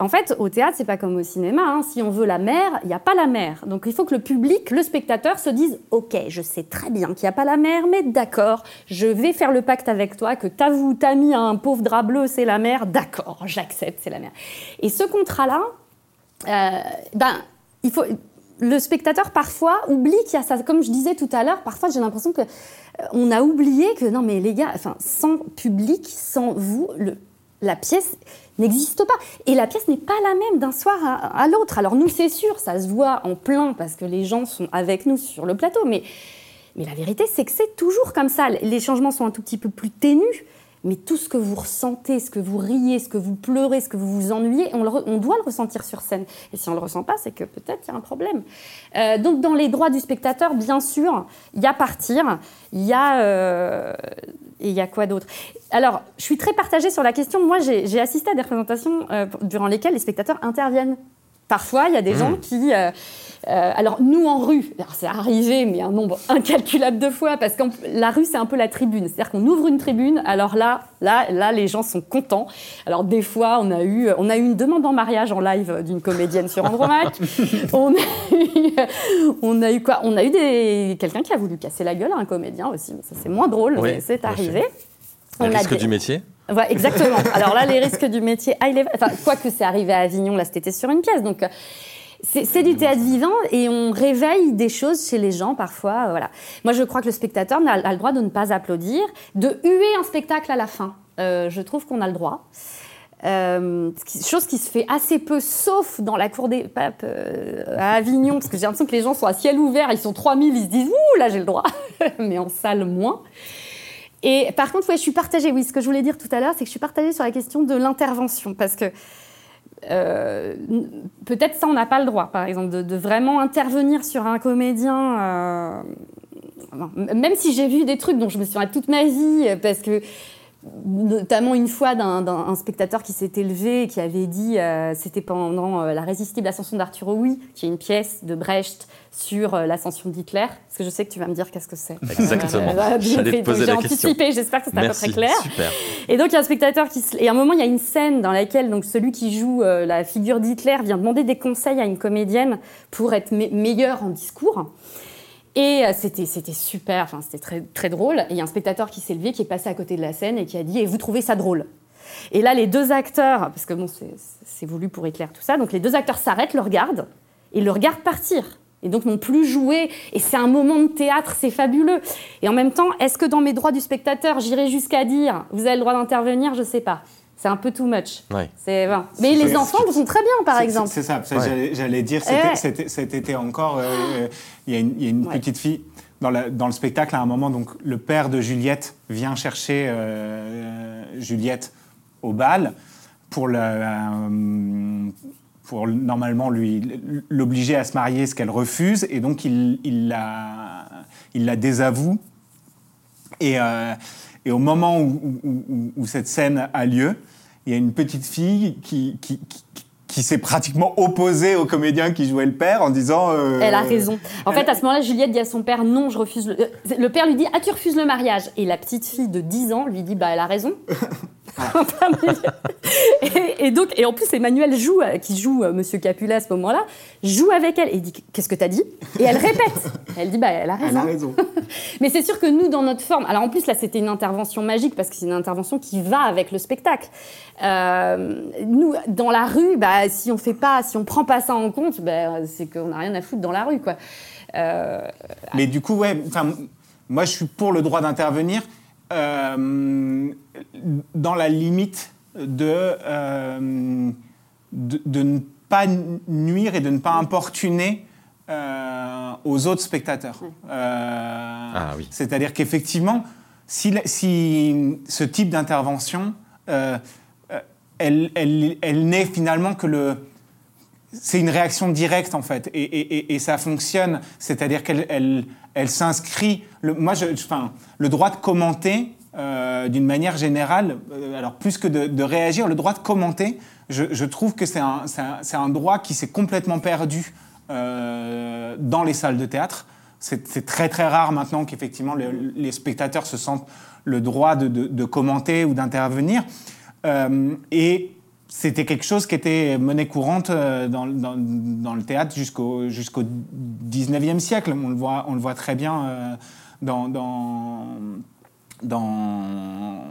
Speaker 2: en fait, au théâtre, c'est pas comme au cinéma. Hein. Si on veut la mer, il n'y a pas la mer. Donc il faut que le public, le spectateur, se dise Ok, je sais très bien qu'il n'y a pas la mer, mais d'accord, je vais faire le pacte avec toi que t'as as mis un pauvre drap bleu, c'est la mer. D'accord, j'accepte, c'est la mer. Et ce contrat-là, euh, ben, il faut. Le spectateur parfois oublie qu'il y a ça. Comme je disais tout à l'heure, parfois j'ai l'impression que euh, on a oublié que non mais les gars, enfin sans public, sans vous, le, la pièce n'existe pas. Et la pièce n'est pas la même d'un soir à, l'autre. Alors nous, c'est sûr, ça se voit en plein parce que les gens sont avec nous sur le plateau, mais, mais la vérité, c'est que c'est toujours comme ça. Les changements sont un tout petit peu plus ténus, mais tout ce que vous ressentez, ce que vous riez, ce que vous pleurez, ce que vous vous ennuyez, on, on doit le ressentir sur scène. Et si on ne le ressent pas, c'est que peut-être il y a un problème. Euh, donc dans les droits du spectateur, bien sûr, il y a partir, il y a... Euh, et il y a quoi d'autre? Alors, je suis très partagée sur la question. Moi, j'ai assisté à des représentations euh, durant lesquelles les spectateurs interviennent. Parfois, il y a des gens mmh. qui... Euh, alors nous en rue, c'est arrivé, mais un nombre incalculable de fois, parce que la rue c'est un peu la tribune, c'est-à-dire qu'on ouvre une tribune, alors là, là, là, les gens sont contents. Alors des fois, on a eu, on a eu une demande en mariage en live d'une comédienne sur Andromaque. on, a eu, on a eu quoi? On a eu des, quelqu'un qui a voulu casser la gueule à un comédien aussi, mais ça c'est moins drôle, mais c'est arrivé.
Speaker 1: Les risques du métier
Speaker 2: exactement. Alors là, les risques du métier, enfin, quoi que c'est arrivé à Avignon, là, c'était sur une pièce. Donc, c'est du théâtre vivant et on réveille des choses chez les gens parfois. Euh, voilà. Moi, je crois que le spectateur a, le droit de ne pas applaudir, de huer un spectacle à la fin. Euh, je trouve qu'on a le droit. Euh, chose qui se fait assez peu, sauf dans la cour des papes à Avignon, parce que j'ai l'impression que les gens sont à ciel ouvert, ils sont 3000, ils se disent Ouh, là j'ai le droit, mais en salle moins. Et par contre, je suis partagée, oui, ce que je voulais dire tout à l'heure, c'est que je suis partagée sur la question de l'intervention, parce que euh, peut-être ça, on n'a pas le droit, par exemple, de, vraiment intervenir sur un comédien. Euh, même si j'ai vu des trucs dont je me souviens toute ma vie, parce que notamment une fois d'un spectateur qui s'était levé et qui avait dit, euh, c'était pendant la résistible ascension d'Arthur Oui, qui est une pièce de Brecht sur l'ascension d'Hitler. Parce que je sais que tu vas me dire qu'est-ce que c'est.
Speaker 1: Exactement. J'allais te poser la question.
Speaker 2: J'espère que c'est à peu très clair. Et donc il y a un spectateur qui et à un moment il y a une scène dans laquelle donc celui qui joue la figure d'Hitler vient demander des conseils à une comédienne pour être meilleure en discours. Et euh, c'était, c'était super, enfin, c'était très, très drôle. Et il y a un spectateur qui s'est levé, qui est passé à côté de la scène et qui a dit Et vous trouvez ça drôle? Et là, les deux acteurs, parce que bon, c'est, voulu pour éclairer tout ça, donc les deux acteurs s'arrêtent, le regardent et le regardent partir. Et donc n'ont plus joué. Et c'est un moment de théâtre, c'est fabuleux. Et en même temps, est-ce que dans mes droits du spectateur, j'irai jusqu'à dire Vous avez le droit d'intervenir Je sais pas c'est un peu too much. C'est Mais les enfants le font très bien, par exemple.
Speaker 3: C'est ça. J'allais dire, cet été encore, euh, il y a une, petite fille dans, dans, le spectacle. À un moment, donc le père de Juliette vient chercher euh, Juliette au bal pour euh, pour normalement lui l'obliger à se marier, ce qu'elle refuse, et donc il, il la il la désavoue. Et, et au moment où, où, cette scène a lieu, il y a une petite fille qui, qui, qui, s'est pratiquement opposée au comédien qui jouait le père en disant...
Speaker 2: Euh, Elle a raison. En fait, à ce moment-là, Juliette dit à son père, non, je refuse le... Euh, le père lui dit, ah, tu refuses le mariage. Et la petite fille de 10 ans lui dit, bah, elle a raison. et, donc, et en plus, Emmanuel joue, euh, qui joue euh, Monsieur Capulet à ce moment-là, joue avec elle et dit Qu'est-ce que t'as dit? Et elle répète. Elle dit Bah, elle a raison.
Speaker 3: Elle a raison.
Speaker 2: Mais c'est sûr que nous, dans notre forme, alors en plus, là, c'était une intervention magique parce que c'est une intervention qui va avec le spectacle. Euh, nous, dans la rue, bah, si on fait pas, si on prend pas ça en compte, bah, c'est qu'on n'a rien à foutre dans la rue, quoi.
Speaker 3: Mais du coup, ouais, moi, je suis pour le droit d'intervenir. Euh, dans la limite de, euh, de, ne pas nuire et de ne pas importuner euh, aux autres spectateurs.
Speaker 1: Ah, oui.
Speaker 3: C'est-à-dire qu'effectivement, si, si, ce type d'intervention, elle, elle, elle n'est finalement que le, c'est une réaction directe en fait, et, et, et ça fonctionne. C'est-à-dire qu'elle elle, elle, s'inscrit. Le, moi, enfin, le droit de commenter, euh, d'une manière générale, euh, alors plus que de, réagir, le droit de commenter, je, trouve que c'est un, un, un, droit qui s'est complètement perdu euh, dans les salles de théâtre. C'est très très rare maintenant qu'effectivement les spectateurs se sentent le droit de, commenter ou d'intervenir. Et c'était quelque chose qui était monnaie courante dans, dans, le théâtre jusqu'au jusqu'au 19e siècle. On le voit, on le voit très bien dans, dans,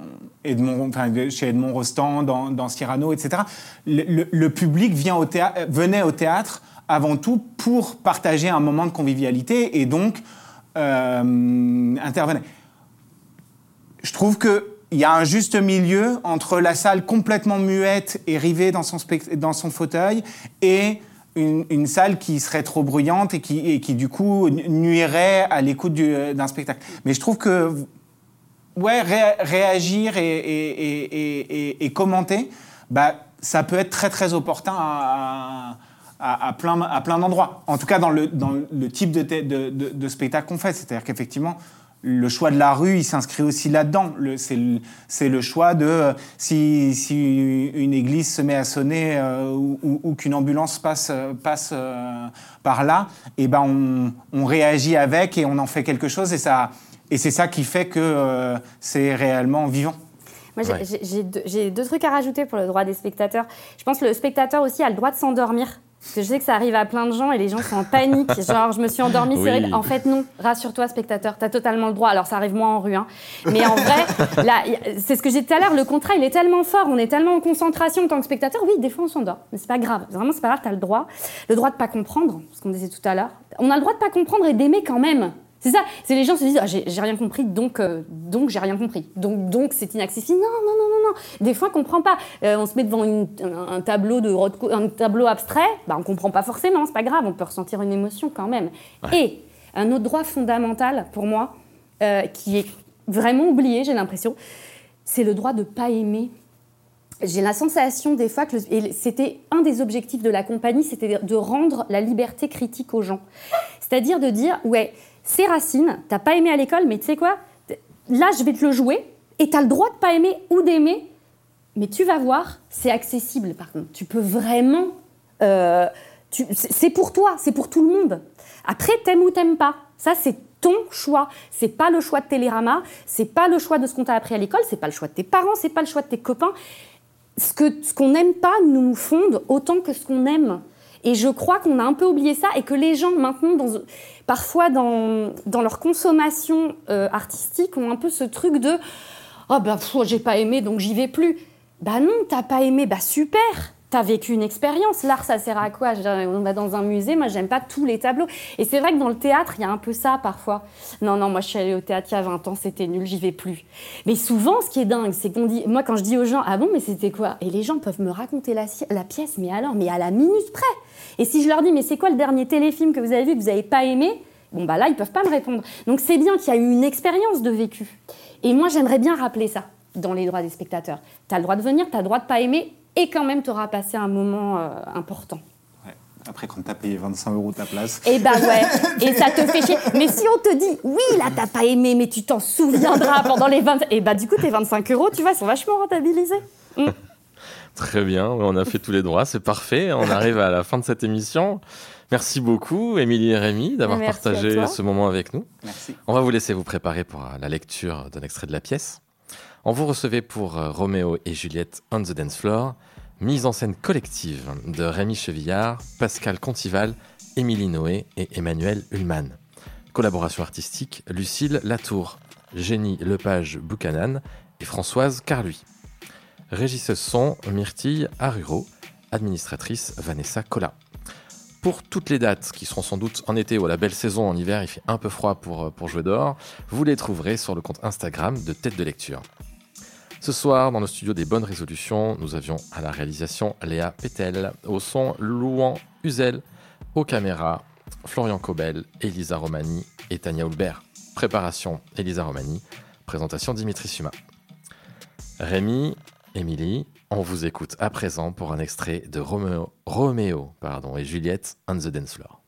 Speaker 3: Edmond, enfin, chez Edmond Rostand, dans, dans Cyrano, etc. Le, public vient au théâtre, venait au théâtre avant tout pour partager un moment de convivialité et donc euh, intervenait. Je trouve que il y a un juste milieu entre la salle complètement muette et rivée dans son, dans son fauteuil et une, salle qui serait trop bruyante et qui, qui du coup nuirait à l'écoute d'un spectacle. Mais je trouve que ouais, ré- réagir et, commenter, bah, ça peut être très très opportun à, à- plein, à plein d'endroits. En tout cas, dans le, dans le type de- de spectacle qu'on fait. C'est-à-dire qu'effectivement, le choix de la rue, il s'inscrit aussi là-dedans. C'est le, choix de euh, si, si une église se met à sonner euh, ou, ou- ou qu'une ambulance passe, euh, passe euh, par là, et ben on, on réagit avec et on en fait quelque chose et ça et c'est ça qui fait que euh, c'est réellement vivant.
Speaker 2: Moi, j'ai-
Speaker 1: Ouais.
Speaker 2: j'ai j'ai deux, j'ai deux trucs à rajouter pour le droit des spectateurs. Je pense que le spectateur aussi a le droit de s'endormir. Parce que je sais que ça arrive à plein de gens et les gens sont en panique. Genre, je me suis endormie, c'est
Speaker 1: Oui.
Speaker 2: horrible. En fait, non. Rassure-toi, spectateur, t'as totalement le droit. Alors, ça arrive moins en rue. hein. Mais en vrai, c'est ce que j'ai dit tout à l'heure, le contrat, il est tellement fort, on est tellement en concentration en tant que spectateur. Oui, des fois, on s'endort. Mais c'est pas grave. Vraiment, c'est pas grave, t'as le droit. Le droit de pas comprendre, ce qu'on disait tout à l'heure. On a le droit de pas comprendre et d'aimer quand même. C'est ça. C'est les gens se disent, ah, j'ai rien compris, donc, euh, donc j'ai rien compris. Donc, donc c'est inaccessible. Non, non, non, non, non. Des fois, on comprend pas. Euh, on se met devant une- un, un tableau de un tableau abstrait, bah, on comprend pas forcément. C'est pas grave. On peut ressentir une émotion quand même. Et un autre droit fondamental pour moi, euh, qui est vraiment oublié, j'ai l'impression, c'est le droit de pas aimer j'ai la sensation des fois que c'était un des objectifs de la compagnie, c'était de rendre la liberté critique aux gens. C'est-à-dire de dire, ouais, c'est Racine, t'as pas aimé à l'école, mais tu sais quoi? Là, je vais te le jouer, et t'as le droit de pas aimer ou d'aimer, mais tu vas voir, c'est accessible par contre. Tu peux vraiment... euh, c'est pour toi, c'est pour tout le monde. Après, t'aimes ou t'aimes pas. Ça, c'est ton choix. C'est pas le choix de Télérama, c'est pas le choix de ce qu'on t'a appris à l'école, c'est pas le choix de tes parents, c'est pas le choix de tes copains ce que ce qu'on n'aime pas nous fonde autant que ce qu'on aime. Et je crois qu'on a un peu oublié ça et que les gens maintenant, parfois dans, leur consommation euh, artistique, ont un peu ce truc de oh bah pff, j'ai pas aimé donc j'y vais plus. Bah non, t'as pas aimé, bah super. T'as vécu une expérience. L'art, ça sert à quoi? On va dans un musée, moi, j'aime pas tous les tableaux. Et c'est vrai que dans le théâtre, il y a un peu ça parfois. Non, non, moi, je suis allée au théâtre il y a 20 ans, c'était nul, j'y vais plus. Mais souvent, ce qui est dingue, c'est qu'on dit, moi, quand je dis aux gens, ah bon, mais c'était quoi? Et les gens peuvent me raconter la, pièce, mais alors, mais à la minute près. Et si je leur dis, mais c'est quoi le dernier téléfilm que vous avez vu que vous n'avez pas aimé? Bon, bah là, ils peuvent pas me répondre. Donc, c'est bien qu'il y a eu une expérience de vécu. Et moi, j'aimerais bien rappeler ça dans les droits des spectateurs. Tu as le droit de venir, tu as le droit de pas aimer, et quand même, tu auras passé un moment euh, important.
Speaker 3: Ouais. Après, quand t'as payé 25 euros ta place,
Speaker 2: Et bah ouais, et ça te fait chier. Mais si on te dit, oui, là, t'as pas aimé, mais tu t'en souviendras pendant les 20... Et bah du coup, tes 25 euros, tu vois, sont vachement rentabilisés.
Speaker 1: Très bien, on a fait tous les droits, c'est parfait. On arrive à la fin de cette émission. Merci beaucoup, Émilie et Rémi, d'avoir partagé ce moment avec nous.
Speaker 3: merci.
Speaker 1: On va vous laisser vous préparer pour la lecture d'un extrait de la pièce. On vous recevait pour euh, Roméo et Juliette on the Dance Floor, mise en scène collective de Rémi Chevillard, Pascal Contival, Émilie Noé et Emmanuel Ullmann. Collaboration artistique Lucille Latour, Génie Lepage Buchanan et Françoise Carluy. Régisseuse son Myrtille Aruro, administratrice Vanessa Collat. Pour toutes les dates qui seront sans doute en été ou à la belle saison en hiver, il fait un peu froid pour, euh, pour jouer dehors, vous les trouverez sur le compte Instagram de Tête de Lecture. Ce soir, dans le studio des bonnes résolutions, nous avions à la réalisation Léa Pétel, au son Louan Uzel, aux caméras Florian Cobel, Elisa Romani et Tania Houlbert. Préparation Elisa Romani, présentation Dimitri Suma. Rémi, Émilie, on vous écoute à présent pour un extrait de Roméo, et Juliette on the Dance Floor.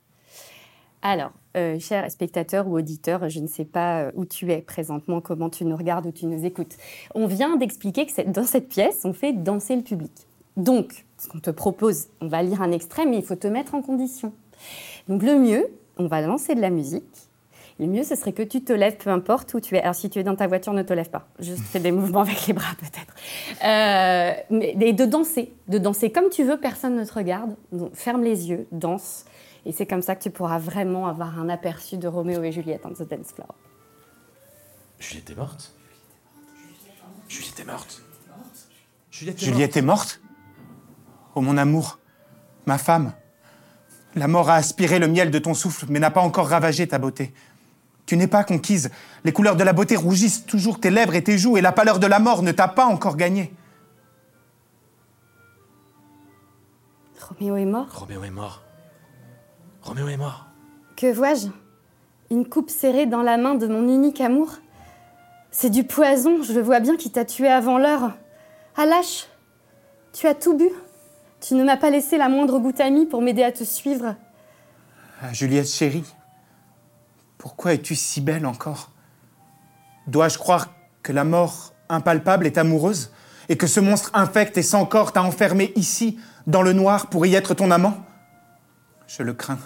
Speaker 2: Alors, euh, chers spectateurs ou auditeurs, je ne sais pas euh, où tu es présentement, comment tu nous regardes ou tu nous écoutes. On vient d'expliquer que dans cette pièce, on fait danser le public. Donc, ce qu'on te propose, on va lire un extrait, mais il faut te mettre en condition. Donc, le mieux, on va lancer de la musique. Le mieux, ce serait que tu te lèves, peu importe où tu es. Alors, si tu es dans ta voiture, ne te lève pas. Juste fais des mouvements avec les bras, peut-être. Euh, et de danser. De danser comme tu veux, personne ne te regarde. Donc, ferme les yeux, danse. Et c'est comme ça que tu pourras vraiment avoir un aperçu de Roméo et Juliette on the dance floor.
Speaker 1: Juliette est morte Juliette est morte Juliette est
Speaker 3: Juliette est morte Oh mon amour, ma femme. La mort a aspiré le miel de ton souffle, mais n'a pas encore ravagé ta beauté. Tu n'es pas conquise. Les couleurs de la beauté rougissent toujours tes lèvres et tes joues, et la pâleur de la mort ne t'a pas encore gagné.
Speaker 2: Roméo est mort
Speaker 1: Roméo est mort. Roméo est mort.
Speaker 2: Que vois-je? Une coupe serrée dans la main de mon unique amour? C'est du poison, je le vois bien, qui t'a tué avant l'heure. Ah lâche Tu as tout bu? Tu ne m'as pas laissé la moindre goutte amie pour m'aider à te suivre.
Speaker 3: Ah, Juliette chérie, pourquoi es-tu si belle encore? Dois-je croire que la mort impalpable est amoureuse et que ce monstre infect et sans corps t'a enfermé ici, dans le noir, pour y être ton amant? Je le crains.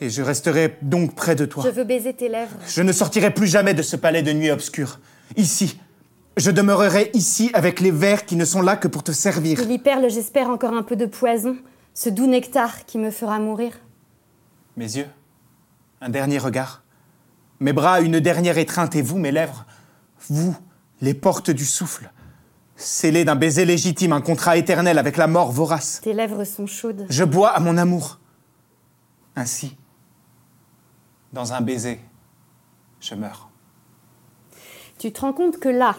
Speaker 3: Et je resterai donc près de toi.
Speaker 2: Je veux baiser tes lèvres.
Speaker 3: Je ne sortirai plus jamais de ce palais de nuit obscure. Ici. Je demeurerai ici avec les vers qui ne sont là que pour te servir.
Speaker 2: Il y perle, j'espère, encore un peu de poison, ce doux nectar qui me fera mourir.
Speaker 3: Mes yeux, un dernier regard. Mes bras, une dernière étreinte, et vous, mes lèvres, vous, les portes du souffle, scellées d'un baiser légitime, un contrat éternel avec la mort vorace.
Speaker 2: Tes lèvres sont chaudes.
Speaker 3: Je bois à mon amour. Ainsi, dans un baiser, je meurs.
Speaker 2: Tu te rends compte que là,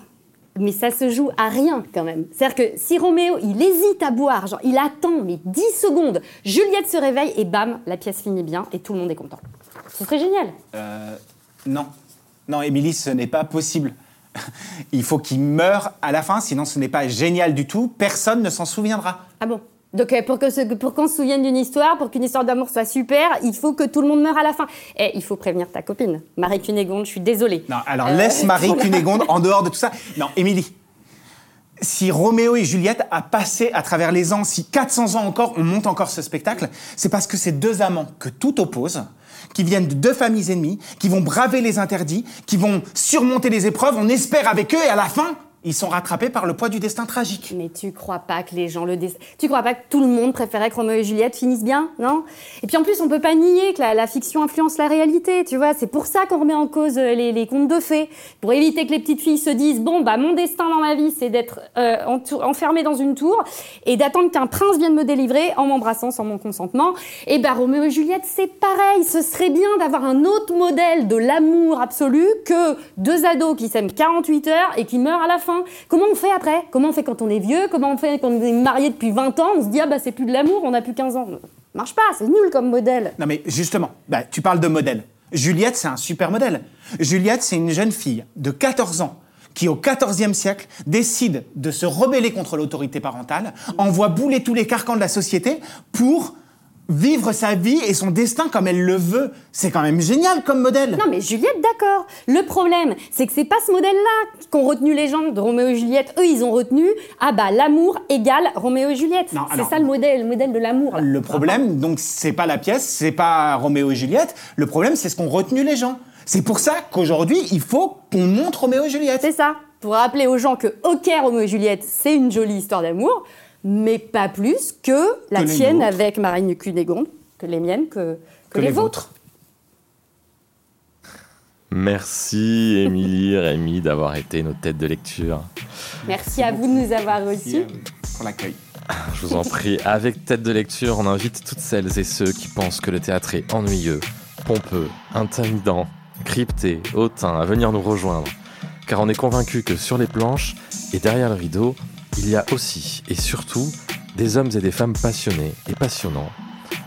Speaker 2: mais ça se joue à rien quand même. C'est-à-dire que si Roméo, il hésite à boire, genre il attend mais 10 secondes, Juliette se réveille et bam, la pièce finit bien et tout le monde est content. Ce serait génial.
Speaker 3: Euh, non. Non, Émilie, ce n'est pas possible. Il faut qu'il meure à la fin, sinon ce n'est pas génial du tout. Personne ne s'en souviendra.
Speaker 2: Ah bon donc euh, pour que ce- pour qu'on se souvienne d'une histoire, pour qu'une histoire d'amour soit super, il faut que tout le monde meure à la fin. Et il faut prévenir ta copine, Marie Cunégonde, je suis désolée.
Speaker 3: Non, alors
Speaker 2: Euh,
Speaker 3: laisse Marie
Speaker 2: voilà.
Speaker 3: Cunégonde en dehors de tout ça. Non, Émilie, si Roméo et Juliette a passé à travers les ans, si 400 ans encore, on monte encore ce spectacle, c'est parce que ces deux amants que tout oppose, qui viennent de deux familles ennemies, qui vont braver les interdits, qui vont surmonter les épreuves, on espère avec eux, et à la fin, ils sont rattrapés par le poids du destin tragique.
Speaker 2: Mais tu crois pas que les gens le. Tu crois pas que tout le monde préférait que Roméo et Juliette finissent bien, non? Et puis en plus, on peut pas nier que la, fiction influence la réalité, tu vois. C'est pour ça qu'on remet en cause euh, les, contes de fées. Pour éviter que les petites filles se disent bon, bah, mon destin dans ma vie, c'est d'être euh, enfermée dans une tour et d'attendre qu'un prince vienne me délivrer en m'embrassant sans mon consentement. Et bah, Roméo et Juliette, c'est pareil. Ce serait bien d'avoir un autre modèle de l'amour absolu que deux ados qui s'aiment 48 heures et qui meurent à la fin. Comment on fait après? Comment on fait quand on est vieux? Comment on fait quand on est marié depuis 20 ans? On se dit, ah bah c'est plus de l'amour, on a plus 15 ans. Marche pas, c'est nul comme modèle.
Speaker 3: Non mais justement, bah, tu parles de modèle. Juliette, c'est un super modèle. Juliette, c'est une jeune fille de 14 ans qui, au XIVe siècle, décide de se rebeller contre l'autorité parentale, envoie bouler tous les carcans de la société pour vivre sa vie et son destin comme elle le veut. C'est quand même génial comme modèle.
Speaker 2: Non mais Juliette, d'accord. Le problème, c'est que c'est pas ce modèle-là qu'ont retenu les gens de Roméo et Juliette. Eux, ils ont retenu, ah bah l'amour égale Roméo et Juliette. C'est ça le modèle, le modèle de l'amour.
Speaker 3: Le problème, donc, c'est pas la pièce, c'est pas Roméo et Juliette. Le problème, c'est ce qu'ont retenu les gens. C'est pour ça qu'aujourd'hui, il faut qu'on montre Roméo et Juliette.
Speaker 2: C'est ça. Pour rappeler aux gens que, ok, Roméo et Juliette, c'est une jolie histoire d'amour, mais pas plus que la
Speaker 3: Que
Speaker 2: tienne avec Marine Cunégonde, que les miennes, que, que, les, vôtres.
Speaker 1: Merci Émilie, Rémi d'avoir été nos têtes de lecture.
Speaker 2: Merci à vous de nous avoir
Speaker 4: Merci
Speaker 2: reçus.
Speaker 4: à vous pour l'accueil.
Speaker 1: Je vous en prie, avec tête de lecture, on invite toutes celles et ceux qui pensent que le théâtre est ennuyeux, pompeux, intimidant, crypté, hautain à venir nous rejoindre. Car on est convaincu que sur les planches et derrière le rideau, il y a aussi et surtout des hommes et des femmes passionnés et passionnants,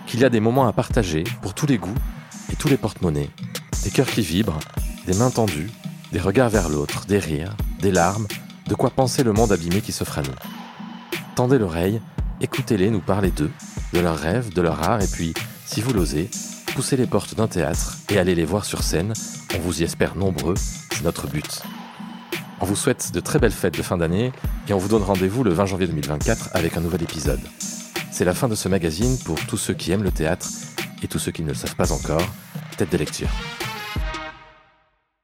Speaker 1: qu'il y a des moments à partager pour tous les goûts et tous les porte-monnaies, des cœurs qui vibrent, des mains tendues, des regards vers l'autre, des rires, des larmes, de quoi penser le monde abîmé qui s'offre à nous. Tendez l'oreille, écoutez-les nous parler d'eux, de leurs rêves, de leur art, et puis, si vous l'osez, poussez les portes d'un théâtre et allez les voir sur scène. On vous y espère nombreux, c'est notre but. On vous souhaite de très belles fêtes de fin d'année et on vous donne rendez-vous le 20 janvier 2024 avec un nouvel épisode. C'est la fin de ce magazine pour tous ceux qui aiment le théâtre et tous ceux qui ne le savent pas encore. Tête de lecture.